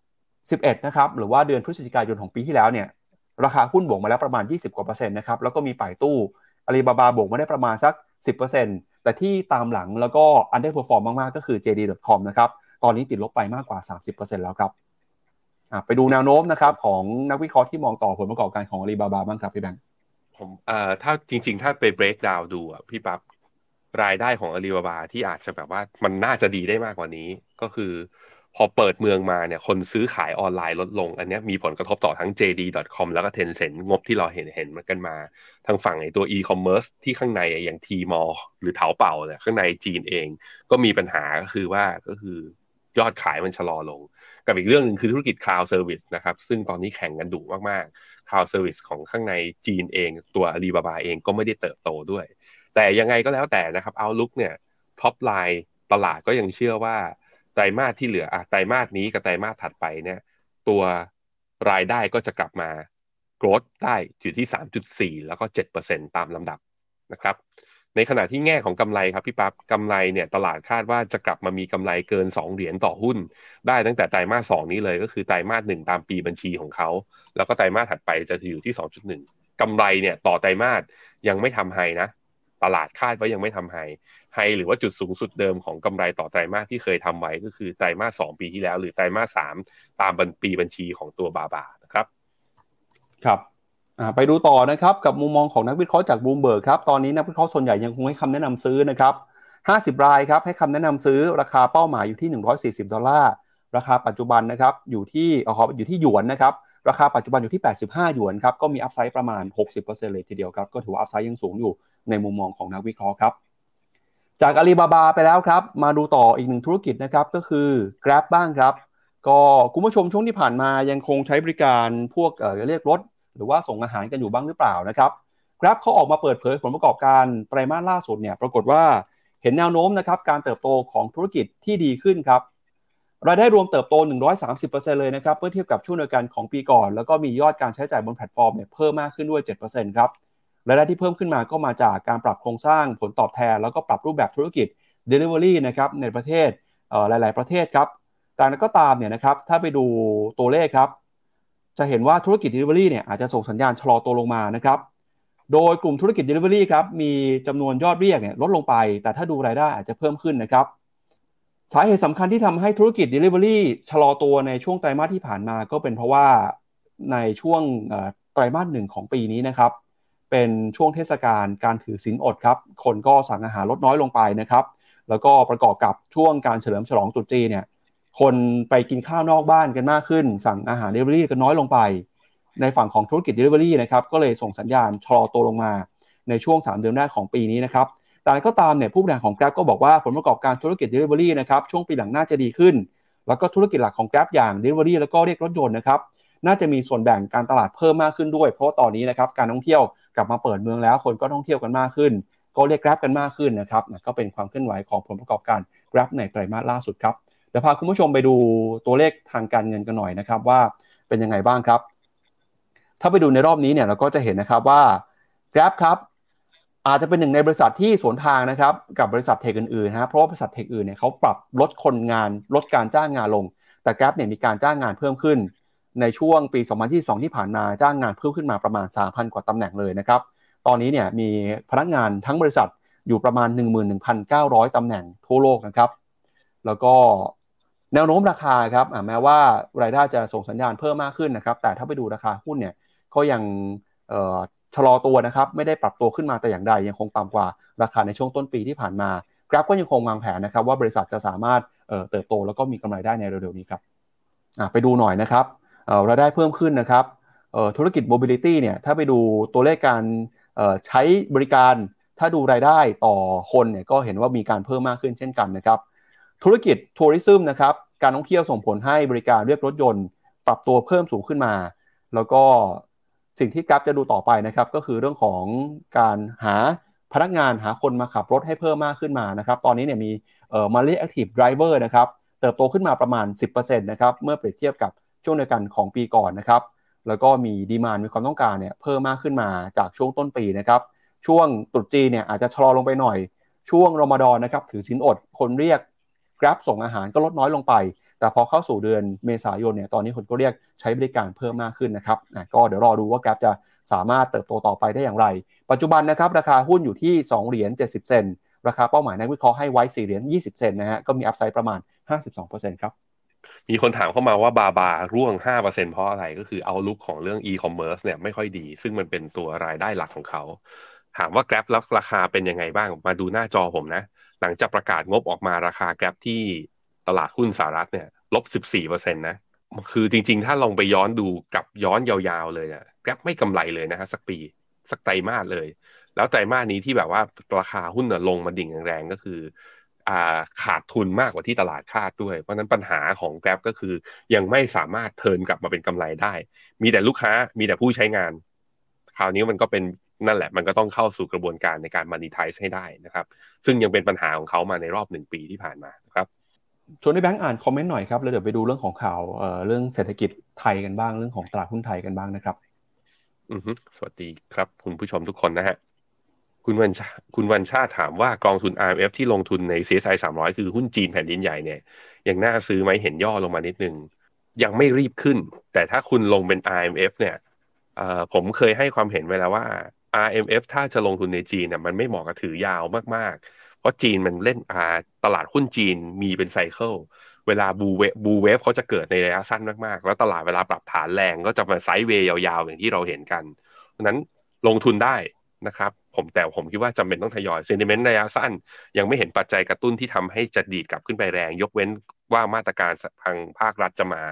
11 นะครับหรือว่าเดือนพฤศจิกายนของปีที่แล้วเนี่ยราคาหุ้นบวกมาแล้วประมาณ 20 กว่าเปอร์เซ็นต์นะครับแล้วก็มี Baidu อาลีบาบาบวกมาได้ประมาณสัก 10%แต่ที่ตามหลังแล้วก็ underperform มาก ๆ ก็คือ JD.com นะครับตอนนี้ติดลบไปมากกว่า 30%แล้วครับ ไปดูแนวโน้มนะครับของนักวิเคราะห์ที่มองต่อผลประกอบการของอาลีบาบาบ้างครับพี่แบงค์ผมเอ่อถ้าจริง ๆ ถ้าไป break down ดูอะพี่ปั๊บรายได้ของอาลีบาบาที่อาจจะแบบว่ามันน่าจะดีได้มากกว่านี้ ก็คือ พอเปิดเมืองมาเนี่ยคนซื้อขายออนไลน์ลดลง อันนี้มีผลกระทบต่อทั้ง JD.com แล้วก็ Tencent งบที่เราเห็นเห็นกันมา ทางฝั่งไอ้ตัว e-commerce ที่ข้างในอย่าง Tmall หรือเถาเป่าเนี่ยข้างในจีนเอง ก็มีปัญหาก็คือว่าก็คือยอดขายมันชะลอลง กับอีกเรื่องหนึ่งคือธุรกิจ cloud service นะครับ ซึ่งตอนนี้แข่งกันดุมากๆ cloud service ของข้างในจีนเอง ตัวอาลีบาบาเองก็ไม่ได้เติบโตด้วย แต่ยังไงก็แล้วแต่นะครับ outlook เนี่ย top line ตลาดก็ยังเชื่อว่าไตรมาสที่เหลืออะไตรมาสนี้กับไตรมาสถัดไปเนี่ยตัวรายได้ก็จะกลับมา growth ได้อยู่ที่ 3.4 แล้วก็ 7%ตามลำดับนะครับ ในขณะที่แง่ของกำไรครับพี่ปั๊บกำไรเนี่ยตลาดคาดว่าจะกลับมามีกำไรเกิน 2 เหรียญต่อหุ้น ได้ตั้งแต่ไตรมาสสนี้เลยก็คือไตรมาสหนึ่งตามปีบัญชีของเขา แล้วก็ไตรมาสถัดไปจะอยู่ที่ 2.1กำไรเนี่ยต่อไตรมาสยังไม่ทำไฮนะ ตลาดคาดว่ายังไม่ทำไฮไฮหรือว่าจุดสูงสุดเดิมของกำไรต่อไตรมาสที่เคยทำไว้ก็คือไตรมาสสปีที่แล้ว หรือไตรมาสสตามปีบัญชีของตัวบาบานะครับ ครับ ไปดูต่อนะครับกับมุมมองของนักวิเคราะห์จากบูมเบิร์กครับตอนนี้นักวิเคราะห์ส่วนใหญ่ยังคงให้คำแนะนำซื้อนะครับ 50 รายครับให้คำแนะนำซื้อราคาเป้าหมายอยู่ที่ 140 ดอลลาร์ราคาปัจจุบันนะครับอยู่ที่อ๋ออยู่ที่หยวนนะครับราคาปัจจุบันอยู่ที่ 85 หยวนครับก็มีอัพไซด์ประมาณ 60%เลยทีเดียวครับก็ถือว่าอัพไซด์ยังสูงอยู่ในมุมมองของนักวิเคราะห์ครับจากอาลีบาบาไปแล้วครับมาดูต่ออีกหนึ่งธุรกิจนะครับก็คือ Grab บ้างครับ ก็คุณผู้ชมช่วงที่ผ่านมายังคงใช้บริการพวกเออเรียกรถ หรือว่าส่งอาหารกันอยู่บ้างหรือเปล่านะครับ Grab เขาออกมาเปิดเผยผลประกอบการไตรมาสล่าสุดเนี่ยปรากฏว่าเห็นแนวโน้มนะครับการเติบโตของธุรกิจที่ดีขึ้นครับรายได้รวมเติบโต 130%เลยนะครับเมื่อเทียบกับช่วงเดียวกันของปีก่อน แล้วก็มียอดการใช้จ่ายบนแพลตฟอร์มเนี่ยเพิ่มมากขึ้นด้วย 7%ครับรายได้ที่เพิ่มขึ้นมาก็มาจากการปรับโครงสร้างผลตอบแทน แล้วก็ปรับรูปแบบธุรกิจ Delivery นะครับในประเทศหลาย ๆ ประเทศครับแต่ก็ตามเนี่ยนะครับถ้าไปดูตัวเลขครับ จะเห็นว่าธุรกิจ Delivery เนี่ยอาจจะส่งสัญญาณชะลอตัวลงมานะครับโดยกลุ่มธุรกิจ Delivery ครับมีจำนวนยอดเรียกเนี่ยลดลงไป แต่ถ้าดูรายได้อาจจะเพิ่มขึ้นนะครับสาเหตุสำคัญที่ทำให้ธุรกิจ Delivery ชะลอตัวในช่วงไตรมาสที่ผ่านมาก็เป็นเพราะว่าในช่วงไตรมาสหนึ่งของปีนี้นะครับ เป็นช่วงเทศกาลการถือสินอดครับคนก็สั่งอาหารลดน้อยลงไปนะครับ แล้วก็ประกอบกับช่วงการเฉลิมฉลองตรุษจีนเนี่ย คนไปกินข้าวนอกบ้านกันมากขึ้น สั่งอาหารเดลิเวอรี่กันน้อยลงไป ในฝั่งของธุรกิจเดลิเวอรี่นะครับก็เลยส่งสัญญาณชะลอตัวลงมาในช่วง 3 เดือนแรกของปีนี้นะครับแต่ก็ตามเนี่ยผู้บริหารของ Grab ก็บอกว่าผลประกอบการธุรกิจ Delivery นะครับช่วงปีหลังน่าจะดีขึ้น แล้วก็ธุรกิจหลักของ Grab อย่าง Delivery แล้วก็เรียกรถยนต์นะครับน่าจะมีส่วนแบ่งการตลาดเพิ่มมากขึ้นด้วย เพราะตอนนี้นะครับการท่องเที่ยวกลับมาเปิดเมืองแล้ว คนก็ท่องเที่ยวกันมากขึ้น ก็เรียก Grab กันมากขึ้นนะครับก็เป็นความเคลื่อนไหวของผลประกอบการ Grab ในไตรมาสล่าสุดครับ ดี๋ยวพาคุณผู้ชมไปดูตัวเลขทางการเงินกันหน่อยนะครับว่าเป็นยังไงบ้างครับ ถ้าไปดูในรอบนี้เนี่ยเราก็จะเห็นนะครับว่า Grab ครับอาจจะเป็นหนึ่งในบริษัทที่สวนทางนะครับกับบริษัทเทคอื่นๆนะเพราะว่าบริษัทเทคอื่นเนี่ยเขาปรับลดคนงานลดการจ้างงานลง แต่ Grab เนี่ยมีการจ้างงานเพิ่มขึ้น ในช่วงปี 2022 ที่ผ่านมาจ้างงานเพิ่มขึ้นมาประมาณ 3,000 กว่าตำแหน่งเลยนะครับตอนนี้เนี่ยมีพนักงานทั้งบริษัทอยู่ประมาณ 11,900ตำแหน่งทั่วโลกนะครับแล้วก็ แนวโน้มราคาครับแม้ว่ารายได้จะส่งสัญญาณเพิ่มมากขึ้นนะครับ แต่ถ้าไปดูราคาหุ้นเนี่ยก็ยังชะลอตัวนะครับ ไม่ได้ปรับตัวขึ้นมาแต่อย่างใด ยังคงต่ำกว่าราคาในช่วงต้นปีที่ผ่านมากราฟก็ยังคงวางแผนนะครับ ว่าบริษัทจะสามารถเติบโตแล้วก็มีกำไรได้ในเร็วๆนี้ครับไปดูหน่อยนะครับรายได้เพิ่มขึ้นนะครับธุรกิจ mobility เนี่ยถ้าไปดูตัวเลขการใช้บริการ ถ้าดูรายได้ต่อคนเนี่ยก็เห็นว่ามีการเพิ่มมากขึ้นเช่นกันนะครับ ธุรกิจ tourism นะครับการท่องเที่ยวส่งผลให้บริการเรียกรถยนต์ ปรับตัวเพิ่มสูงขึ้นมา แล้วก็สิ่งที่ Grab จะดูต่อไปนะครับ ก็คือเรื่องของการหาพนักงานหาคนมาขับรถให้เพิ่มมากขึ้นมานะครับ ตอนนี้เนี่ยมีเอ่อ monthly active driver นะครับ เติบโตขึ้นมาประมาณ 10%นะครับ เมื่อเปรียบเทียบกับช่วงเดียวกันของปีก่อนนะครับ แล้วก็มีดีมานมีความต้องการเนี่ยเพิ่มมากขึ้นมาจากช่วงต้นปีนะครับ ช่วงตรุษจีเนี่ยอาจจะชะลอลงไปหน่อย ช่วงรอมฎอนนะครับถือสินอดคนเรียก Grab ส่งอาหารก็ลดน้อยลงไป แต่พอเข้าสู่เดือนเมษายนเนี่ยตอนนี้คนก็เรียกใช้บริการเพิ่มมากขึ้นนะครับก็เดี๋ยวรอดูว่า Grab จะสามารถเติบโตต่อไปได้อย่างไร ปัจจุบันนะครับราคาหุ้นอยู่ที่2เหรียญ70 เซนราคาเป้าหมายนักวิเคราะห์ให้ไว้4เหรียญ20 เซนต์นะฮะก็มี upside ประมาณ 52%ครับมีคนถามเข้ามาว่าบาบาร่วง 5%เพราะอะไรก็คือ outlook ของเรื่องอีคอมเมิร์ซเนี่ยไม่ค่อยดี ซึ่งมันเป็นตัวรายได้หลักของเขา ถามว่า Grab แล้วราคาเป็นยังไงบ้าง มาดูหน้าจอผมนะ หลังจากประกาศงบออกมาราคา Grab ที่ตลาดหุ้นสหรัฐเนี่ยลบ 14%นะ คือจริงๆ ถ้าลองไปย้อนดูกับย้อนยาวๆ เลยเนี่ย Grab ไม่กำไรเลยนะฮะสักปี สักไตรมาสเลย แล้วไตรมาสนี้ที่แบบว่าราคาหุ้นลงมาดิ่งแรงๆ ก็คือขาดทุนมากกว่าที่ตลาดคาดด้วย เพราะนั้นปัญหาของ Grab ก็คือยังไม่สามารถเทินกลับมาเป็นกำไรได้ มีแต่ลูกค้ามีแต่ผู้ใช้งาน คราวนี้มันก็เป็น นั่นแหละมันก็ต้องเข้าสู่กระบวนการในการมานิทายให้ได้นะครับ ซึ่งยังเป็นปัญหาของเขามาในรอบหนึ่งปีที่ผ่านมานะครับชวนในแบงก์อ่านคอมเมนต์หน่อยครับแล้วเดี๋ยวไปดูเรื่องของข่าวเรื่องเศรษฐกิจไทยกันบ้างเรื่องของตลาดหุ้นไทยกันบ้างนะครับอือสวัสดีครับ คุณผู้ชมทุกคนนะฮะคุณวันชาคุณวันชาถามว่ากองทุน RMF ที่ลงทุนใน CSI 300 คือหุ้นจีนแผ่นดินใหญ่เนี่ยยังน่าซื้อไหมเห็นย่อลงมานิดนึงยังไม่รีบขึ้น แต่ถ้าคุณลงเป็น RMF เนี่ยผมเคยให้ความเห็นไว้แล้วว่า RMF ถ้าจะลงทุนในจีนเนี่ยมันไม่เหมาะกับถือยาวมากๆ เพราะจีนมันเล่นตลาดหุ้นจีนมีเป็น cycle เวลาบูเวบูเวฟเขาจะเกิดในระยะสั้นมากๆ แล้วตลาดเวลาปรับฐานแรงก็จะมา sideway ยาวๆ อย่างที่เราเห็นกันเพราะนั้นลงทุนได้นะครับ ผมแต่ผมคิดว่าจำเป็นต้องทยอย sentiment ระยะสั้น ยังไม่เห็นปัจจัยกระตุ้นที่ทำให้จะดีดกลับขึ้นไปแรง ยกเว้นว่ามาตรการทางภาครัฐจะมา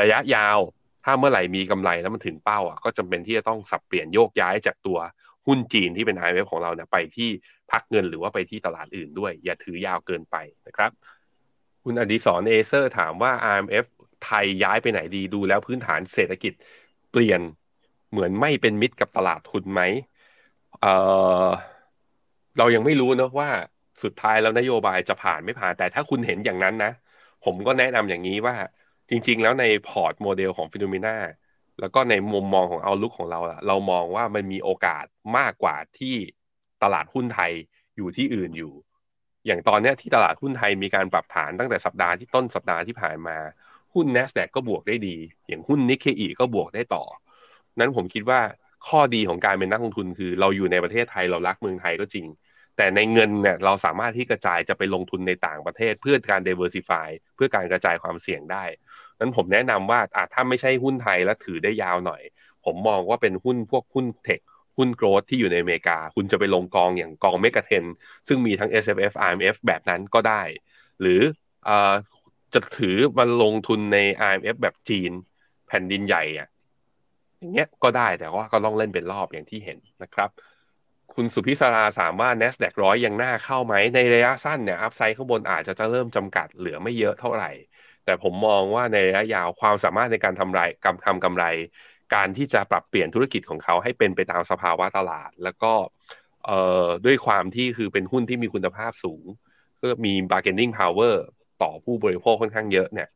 ระยะยาว ถ้าเมื่อไหร่มีกำไรแล้วมันถึงเป้าอะก็จำเป็นที่จะต้องสับเปลี่ยนโยกย้ายจากตัวหุ้นจีนที่เป็น RMF ของเราเนี่ยไปที่พักเงินหรือว่าไปที่ตลาดอื่นด้วย อย่าถือยาวเกินไปนะครับ คุณอดิศรเอเซอร์ถามว่า RMF ไทยย้ายไปไหนดีดูแล้วพื้นฐานเศรษฐกิจเปลี่ยนเหมือนไม่เป็นมิตรกับตลาดทุนไหมเออเรายังไม่รู้นะว่าสุดท้ายแล้วนโยบายจะผ่านไม่ผ่าน แต่ถ้าคุณเห็นอย่างนั้นนะ ผมก็แนะนำอย่างนี้ว่า จริง ๆ แล้วในพอร์ตโมเดลของ Finnomena แล้วก็ในมุมมองของ outlook ของเราอะเรามองว่ามันมีโอกาสมากกว่าที่ตลาดหุ้นไทยอยู่ที่อื่นอยู่ อย่างตอนนี้ที่ตลาดหุ้นไทยมีการปรับฐานตั้งแต่สัปดาห์ที่ต้นสัปดาห์ที่ผ่านมา หุ้น N แ s d a q ก็บวกได้ดี อย่างหุ้นนิกเคอีก็บวกได้ต่อ นั้นผมคิดว่าข้อดีของการเป็นนักลงทุนคือเราอยู่ในประเทศไทยเรารักเมืองไทยก็จริง แต่ในเงินเนี่ยเราสามารถที่กระจายจะไปลงทุนในต่างประเทศเพื่อการ diversify เพื่อการกระจายความเสี่ยงได้ นั้นผมแนะนำว่าอาถ้าไม่ใช่หุ้นไทยแล้วถือได้ยาวหน่อย ผมมองว่าเป็นหุ้นพวกหุ้นเทคหุ้นโกลด์ที่อยู่ในอเมริกา คุณจะไปลงกองอย่างกองเมกะเทน ซึ่งมีทั้ง S F F I M F แบบนั้นก็ได้ หรืออจะถือมาลงทุนใน I M F แบบจีน แผ่นดินใหญ่อะอย่างเงี้ยก็ได้แต่ว่าก็ต้องเล่นเป็นรอบอย่างที่เห็นนะครับ คุณสุพิศราถามว่า NASDAQ ร้อยยังน่าเข้าไหมในระยะสั้นเนี่ยอัพไซด์ข้างบนอาจจะจะเริ่มจำกัดเหลือไม่เยอะเท่าไหร่ แต่ผมมองว่าในระยะยาวความสามารถในการทำไรกำคำกำไร การที่จะปรับเปลี่ยนธุรกิจของเขาให้เป็นไปตามสภาวะตลาด แล้วก็ด้วยความที่คือเป็นหุ้นที่มีคุณภาพสูง ก็มี bargaining power ต่อผู้บริโภคค่อนข้างเยอะเนี่ย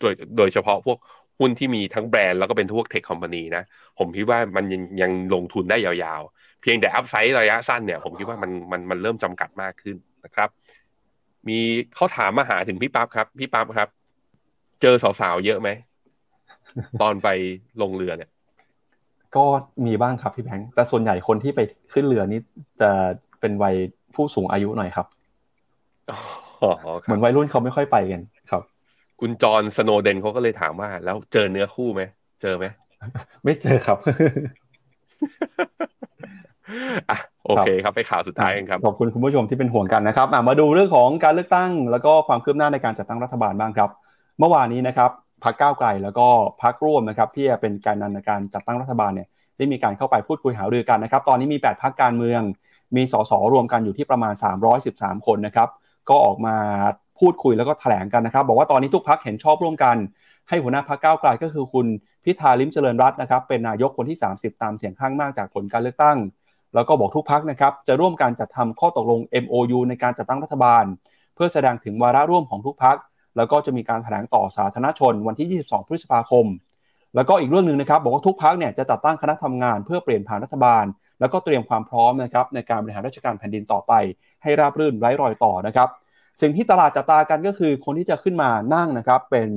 โดยโดยเฉพาะพวกหุ้นที่มีทั้งแบรนด์แล้วก็เป็นพวกเทคคอมพานีนะ ผมคิดว่ามันยังยังลงทุนได้ยาวๆ เพียงแต่อัพไซด์ระยะสั้นเนี่ย ผมคิดว่ามันมันมันเริ่มจำกัดมากขึ้นนะครับ มีเขาถามมาหาถึงพี่ปั๊บครับ พี่ปั๊บครับ เจอสาวๆเยอะไหม ตอนไปลงเรือเนี่ย ก็มีบ้างครับพี่แบงค์แต่ส่วนใหญ่คนที่ไปขึ้นเรือนี้จะเป็นวัยผู้สูงอายุหน่อยครับเหมือนวัยรุ่นเขาไม่ค่อยไปกันครับ คุณจอห์นสโนเดนเขาก็เลยถามว่า แล้วเจอเนื้อคู่ไหมเจอไหมไม่เจอครับอะโอเคครับไปข่าวสุดท้ายกันครับขอบคุณคุณผู้ชมที่เป็นห่วงกันนะครับมาดูเรื่องของการเลือกตั้ง แล้วก็ความคืบหน้าในการจัดตั้งรัฐบาลบ้างครับ เมื่อวานนี้นะครับพรรคก้าวไกลแล้วก็พรรคร่วมนะครับที่จะเป็นการนันในการจัดตั้งรัฐบาลเนี่ยได้มีการเข้าไปพูดคุยหารือกันนะครับ ตอนนี้มี 8พรรคการเมือง มีสสรวมกันอยู่ที่ประมาณ 313 คนนะครับ ก็ออกมาพูดคุยแล้วก็แถลงกันนะครับ บอกว่าตอนนี้ทุกพักเห็นชอบร่วมกัน ให้หัวหน้าพักก้าวไกลก็คือคุณพิธาลิมเจริญรัตน์นะครับ เป็นนายกคนที่ 30 ตามเสียงข้างมากจากผลการเลือกตั้ง แล้วก็บอกทุกพักนะครับจะร่วมการจัดทำข้อตกลง MOU ในการจัดตั้งรัฐบาล เพื่อแสดงถึงวาระร่วมของทุกพัก แล้วก็จะมีการแถลงต่อสาธารณชนวันที่ 22 พฤษภาคม แล้วก็อีกเรื่องหนึ่งนะครับ บอกว่าทุกพักเนี่ยจะจัดตั้งคณะทำงานเพื่อเปลี่ยนผ่านรัฐบาล แล้วก็เตรียมความพร้อมนะครับในการบริหารราชการแผ่นดินต่อไป ให้ราบรื่นไร้รอยต่อนะครับสิ่งที่ตลาดจับตากันก็คือคนที่จะขึ้นมานั่งนะครับเป็น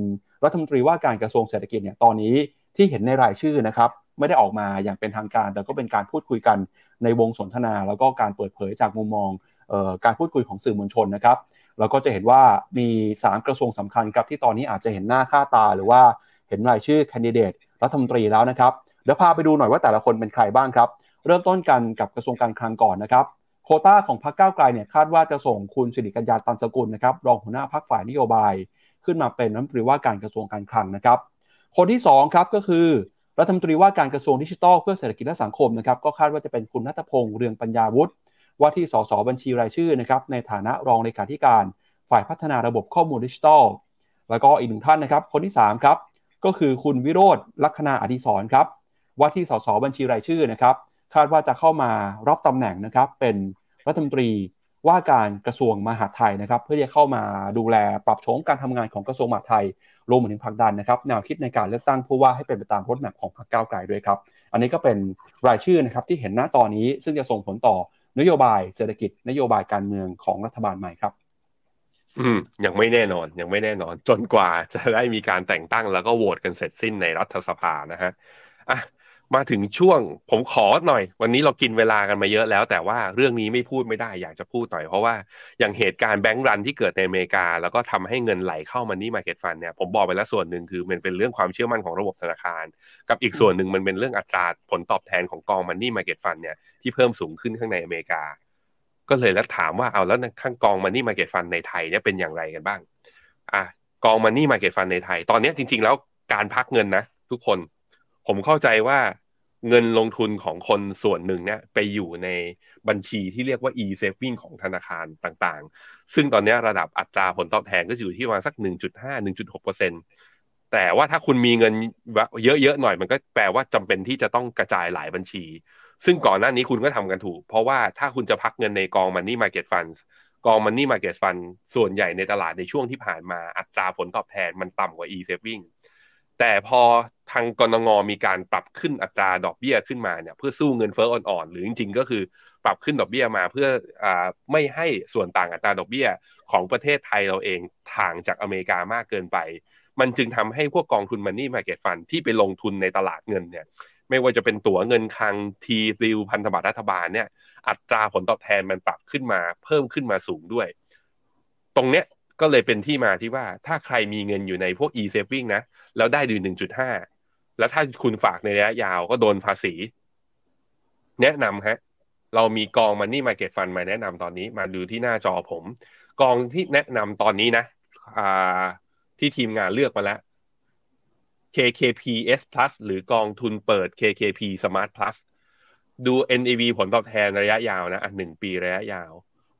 รัฐมนตรีว่าการกระทรวงเศรษฐกิจเนี่ยตอนนี้ที่เห็นในรายชื่อนะครับไม่ได้ออกมาอย่างเป็นทางการ แต่ก็เป็นการพูดคุยกันในวงสนทนา แล้วก็การเปิดเผยจากมุมมองออการพูดคุยของสื่อมวลชนนะครับ เราก็จะเห็นว่ามี 3 กระทรวงสำคัญครับที่ตอนนี้อาจจะเห็นหน้าค่าตา หรือว่าเห็นรายชื่อแคนดิเดตรัฐมนตรีแล้วนะครับเดี๋ยวพาไปดูหน่อยว่าแต่ละคนเป็นใครบ้างครับ เริ่มต้นกันกับกระทรวงการคลังก่อนนะครับโคต้าของพรรคก้าวไกลเนี่ยคาดว่าจะส่งคุณสิริกัญญาตันสกุลนะครับรองหัวหน้าพรรคฝ่ายนโยบาย ขึ้นมาเป็นรัฐมนตรีว่าการกระทรวงการคลังนะครับ คนที่2ครับก็คือรัฐมนตรีว่าการกระทรวงดิจิทัลเพื่อเศรษฐกิจและสังคมนะครับก็คาดว่าจะเป็นคุณนัทพงษ์เรืองปัญญาวุฒิ ว่าที่สสบัญชีรายชื่อนะครับในฐานะรองเลขาธิการ ฝ่ายพัฒนาระบบข้อมูลดิจิทัล แล้วก็อีกหนึ่งท่านนะครับ คนที่3ครับก็คือคุณวิโรธลัคนาอดิศรครับว่าที่สสบัญชีรายชื่อนะครับ คาดว่าจะเข้ามารับตำแหน่งนะครับ เป็นรัฐมนตรีว่าการกระทรวงมหาดไทยนะครับ เพื่อจะเข้ามาดูแลปรับโฉมการทำงานของกระทรวงมหาดไทยรวมถึงผลักดันนะครับ แนวคิดในการเลือกตั้งผู้ว่าให้เป็นไปตามรถแมพของพรรคก้าวไกลด้วยครับ อันนี้ก็เป็นรายชื่อนะครับที่เห็นหน้าตอนนี้ซึ่งจะส่งผลต่อ นโยบายเศรษฐกิจนโยบายการเมืองของรัฐบาลใหม่ครับ อืมยังไม่แน่นอนยังไม่แน่นอน จนกว่าจะได้มีการแต่งตั้งแล้วก็โหวตกันเสร็จสิ้นในรัฐสภานะฮะอะ มาถึงช่วงผมขอหน่อย วันนี้เรากินเวลากันมาเยอะแล้ว แต่ว่าเรื่องนี้ไม่พูดไม่ได้อยากจะพูดหน่อย เพราะว่าอย่างเหตุการณ์แบงก์รันที่เกิดในอเมริกา แล้วก็ทำให้เงินไหลเข้ามานี่มาเก็ตฟันเนี่ยผมบอกไปแล้วส่วนหนึ่งคือมันเป็นเรื่องความเชื่อมั่นของระบบธนาคาร กับอีกส่วนหนึ่งมันเป็นเรื่องอัตราผลตอบแทนของกองมันนี่มาเก็ตฟันเนี่ยที่เพิ่มสูงขึ้นข้างในอเมริกา ก็เลยแล้วถามว่าเอาแล้วข้างกองมันนี่มาเก็ตฟันในไทยเนี่ยเป็นอย่างไรกันบ้างอะกองมันนี่มาเก็ตฟันในไทย ตอนนี้จริง ๆ แล้วการพักเงินนะ ทุกคน ผมเข้าใจว่า เงินลงทุนของคนส่วนหนึ่งเนี่ยไปอยู่ในบัญชีที่เรียกว่า e-saving ของธนาคารต่างๆ ซึ่งตอนนี้ระดับอัตราผลตอบแทนก็อยู่ที่ประมาณสัก 1.5-1.6%แต่ว่าถ้าคุณมีเงินเยอะๆหน่อยมันก็แปลว่าจำเป็นที่จะต้องกระจายหลายบัญชี ซึ่งก่อนหน้านี้คุณก็ทำกันถูก เพราะว่าถ้าคุณจะพักเงินในกอง Money Market Funds กอง Money Market Fund ส่วนใหญ่ในตลาดในช่วงที่ผ่านมาอัตราผลตอบแทนมันต่ำกว่า e-saving แต่พอ ทางกรงงมีการปรับขึ้นอัตราดอกเบี้ยขึ้นมาเนี่ยเพื่อสู้เงินเฟ้ออ่อนๆหรือจริงๆ ก็คือปรับขึ้นดอกเบี้ยมาเพื่ออไม่ให้ส่วนต่างอัตราดอกเบี้ยของประเทศไทยเราเองถ่างจากอเมริกามากเกินไป มันจึงทำให้พวกกองทุนมันนี่มาเก็ตฟันที่ไปลงทุนในตลาดเงินเนี่ยไม่ว่าจะเป็นตั๋วเงินคลังทีริวพันธบัตรรัฐบาลเนี่ยอัตราผลตอบแทนมันปรับขึ้นมาเพิ่มขึ้นมาสูงด้วย ตรงเนี้ยก็เลยเป็นที่มาที่ว่าถ้าใครมีเงินอยู่ในพวก e-saving นะ แล้วได้ดูหนึ่งจุดห้า แล้วถ้าคุณฝากในระยะยาวก็โดนภาษี แนะนำฮะ เรามีกองมันนี่มาเก็ตฟันมาแนะนำตอนนี้ มาดูที่หน้าจอผม กองที่แนะนำตอนนี้นะอ่าที่ทีมงานเลือกมาแล้ว KKP S Plus หรือกองทุนเปิด KKP Smart Plus ดู NAV ผลตอบแทนระยะยาวนะอะหนึ่งปีระยะยาว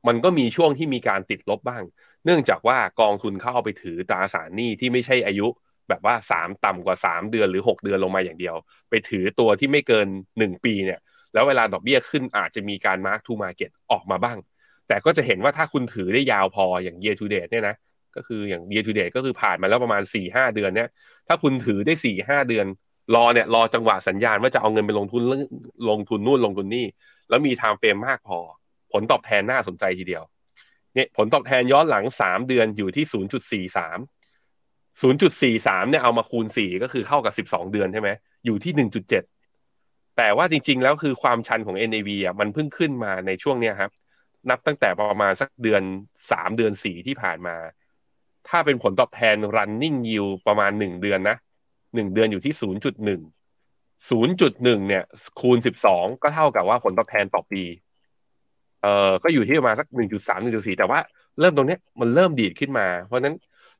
มันก็มีช่วงที่มีการติดลบบ้าง เนื่องจากว่ากองทุนเข้าเอาไปถือตราสารหนี้ที่ไม่ใช่อายุ แบบว่าสามต่ำกว่าสามเดือนหรือหกเดือนลงมาอย่างเดียว ไปถือตัวที่ไม่เกินหนึ่งปีเนี่ย แล้วเวลาดอกเบี้ยขึ้นอาจจะมีการ mark to market ออกมาบ้าง แต่ก็จะเห็นว่าถ้าคุณถือได้ยาวพออย่าง year to date เนี่ยนะก็คืออย่าง year to date ก็คือผ่านมาแล้วประมาณ4ี่ห้าเดือนเนี่ยถ้าคุณถือได้4ี่ห้าเดือน รอเนี่ยรอจังหวะสัญญาณว่าจะเอาเงินไปลงทุนลงทุนนู่นลงทุนนี่ แล้วมี time frame มากพอ ผลตอบแทนน่าสนใจทีเดียวเนี่ยผลตอบแทนย้อนหลัง 3 เดือนอยู่ที่ 0.43 0.43เนี่ยเอามาคูณ4ก็คือเข้ากับ12เดือนใช่ไหมอยู่ที่1.7แต่ว่าจริง ๆ แล้วคือความชันของ NAV อะมันเพิ่งขึ้นมาในช่วงเนี้ยครับ นับตั้งแต่ประมาณสักเดือน3เดือน4ที่ผ่านมา ถ้าเป็นผลตอบแทน running yield ประมาณ1เดือนนะ1เดือนอยู่ที่0.1 0.1เนี่ยคูณ12ก็เท่ากับว่าผลตอบแทนต่อปีเอ่อก็อยู่ที่ประมาณสัก1.3 1.4แต่ว่าเริ่มตรงเนี้ยมันเริ่มดีดขึ้นมา เพราะนั้น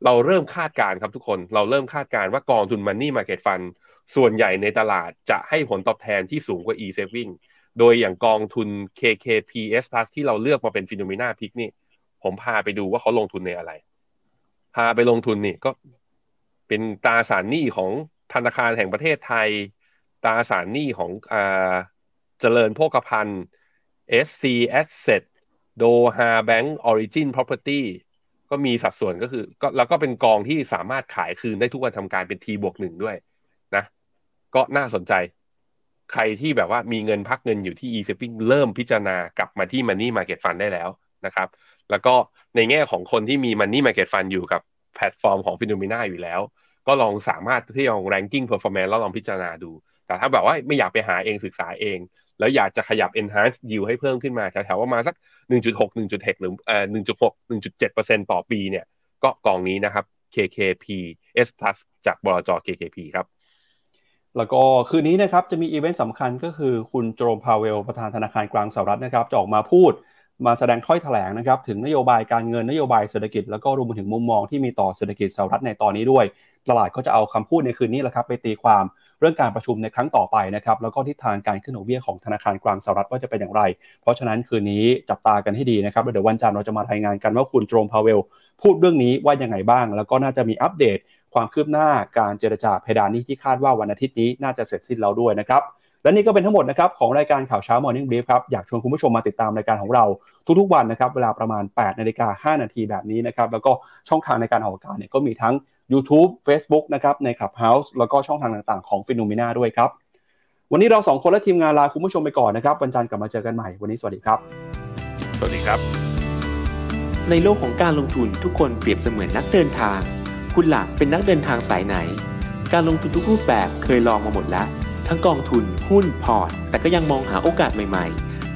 เราเริ่มคาดการครับทุกคน เราเริ่มคาดการว่ากองทุน Money Market Fund ส่วนใหญ่ในตลาดจะให้ผลตอบแทนที่สูงกว่า e-saving โดยอย่างกองทุน KKPS Plus ที่เราเลือกมาเป็นฟิโนเมนาพิกนี่ ผมพาไปดูว่าเขาลงทุนในอะไร พาไปลงทุนนี่ก็เป็นตราสารหนี้ของธนาคารแห่งประเทศไทย ตราสารหนี้ของอเจริญโภคภัณฑ์ SC Asset Doha Bank Origin Property ก็มีสัดส่วนก็คือก็แล้วก็เป็นกองที่สามารถขายคืนได้ทุกวันทำการเป็น T บวกหนึ่งด้วยนะ ก็น่าสนใจ ใครที่แบบว่ามีเงินพักเงินอยู่ที่ e-saving เริ่มพิจารณากลับมาที่ Money Market Fund ได้แล้วนะครับ แล้วก็ในแง่ของคนที่มี Money Market Fund อยู่กับแพลตฟอร์มของ FINNOMENA อยู่แล้ว ก็ลองสามารถที่ลอง ranking performance แล้วลองพิจารณาดู แต่ถ้าแบบว่าไม่อยากไปหาเองศึกษาเอง แล้วอยากจะขยับ enhance yield ให้เพิ่มขึ้นมาแถวๆว่ามาสัก 1.6 1.6หรือเอ่อ1.6 1.7%ต่อปีเนี่ย ก็กองนี้นะครับ KKP S Plus จากบลจ KKP ครับ แล้วก็คืนนี้นะครับจะมีอีเวนต์สำคัญก็คือคุณเจอโรมพาวเวลประธานธนาคารกลางสหรัฐนะครับจะออกมาพูดมาแสดงถ้อยแถลงนะครับถึงนโยบายการเงินนโยบายเศรษฐกิจแล้วก็รวมไปถึงมุมมองที่มีต่อเศรษฐกิจสหรัฐในตอนนี้ด้วย ตลาดก็จะเอาคำพูดในคืนนี้แหละครับไปตีความ เรื่องการประชุมในครั้งต่อไปนะครับแล้วก็ทิศทางการขึ้นดอกเบี้ยของธนาคารกลางสหรัฐว่าจะเป็นอย่างไร เพราะฉะนั้นคืนนี้จับตากันให้ดีนะครับเดี๋ยววันจันทร์เราจะมารายงานกันว่าคุณโจมพาเวล พูดเรื่องนี้ว่ายังไงบ้าง แล้วก็น่าจะมีอัปเดต ความคืบหน้าการเจรจาเพดานนี้ที่คาดว่าวันอาทิตย์นี้น่าจะเสร็จสิ้นแล้วด้วยนะครับและนี่ก็เป็นทั้งหมดนะครับของรายการข่าวเช้า Morning Brief ครับ อยากชวนคุณผู้ชมมาติดตามรายการของเราทุกๆวันนะครับ เวลาประมาณ8นาฬิกา5นาทีแบบนี้นะครับ แล้วก็ช่องทางในการออกอากาศเนี่ยก็มีทั้ง YouTube Facebook นะครับใน Clubhouse แล้วก็ช่องทางต่างๆของ p h e n o m e n a ด้วยครับ วันนี้เราสองคนและทีมงานลาคุณผู้ชมไปก่อนนะครับวันจันทร์กลับมาเจอกันใหม่วันนี้สวัสดีครับ สวัสดีครับ ในโลกของการลงทุนทุกคนเปรียบเสมือนนักเดินทาง คุณหลักเป็นนักเดินทางสายไหน การลงทุนทุกรูปแบบเคยลองมาหมดแล้ว ทั้งกองทุนหุ้นพอร์ต แต่ก็ยังมองหาโอกาสใหม่ๆเ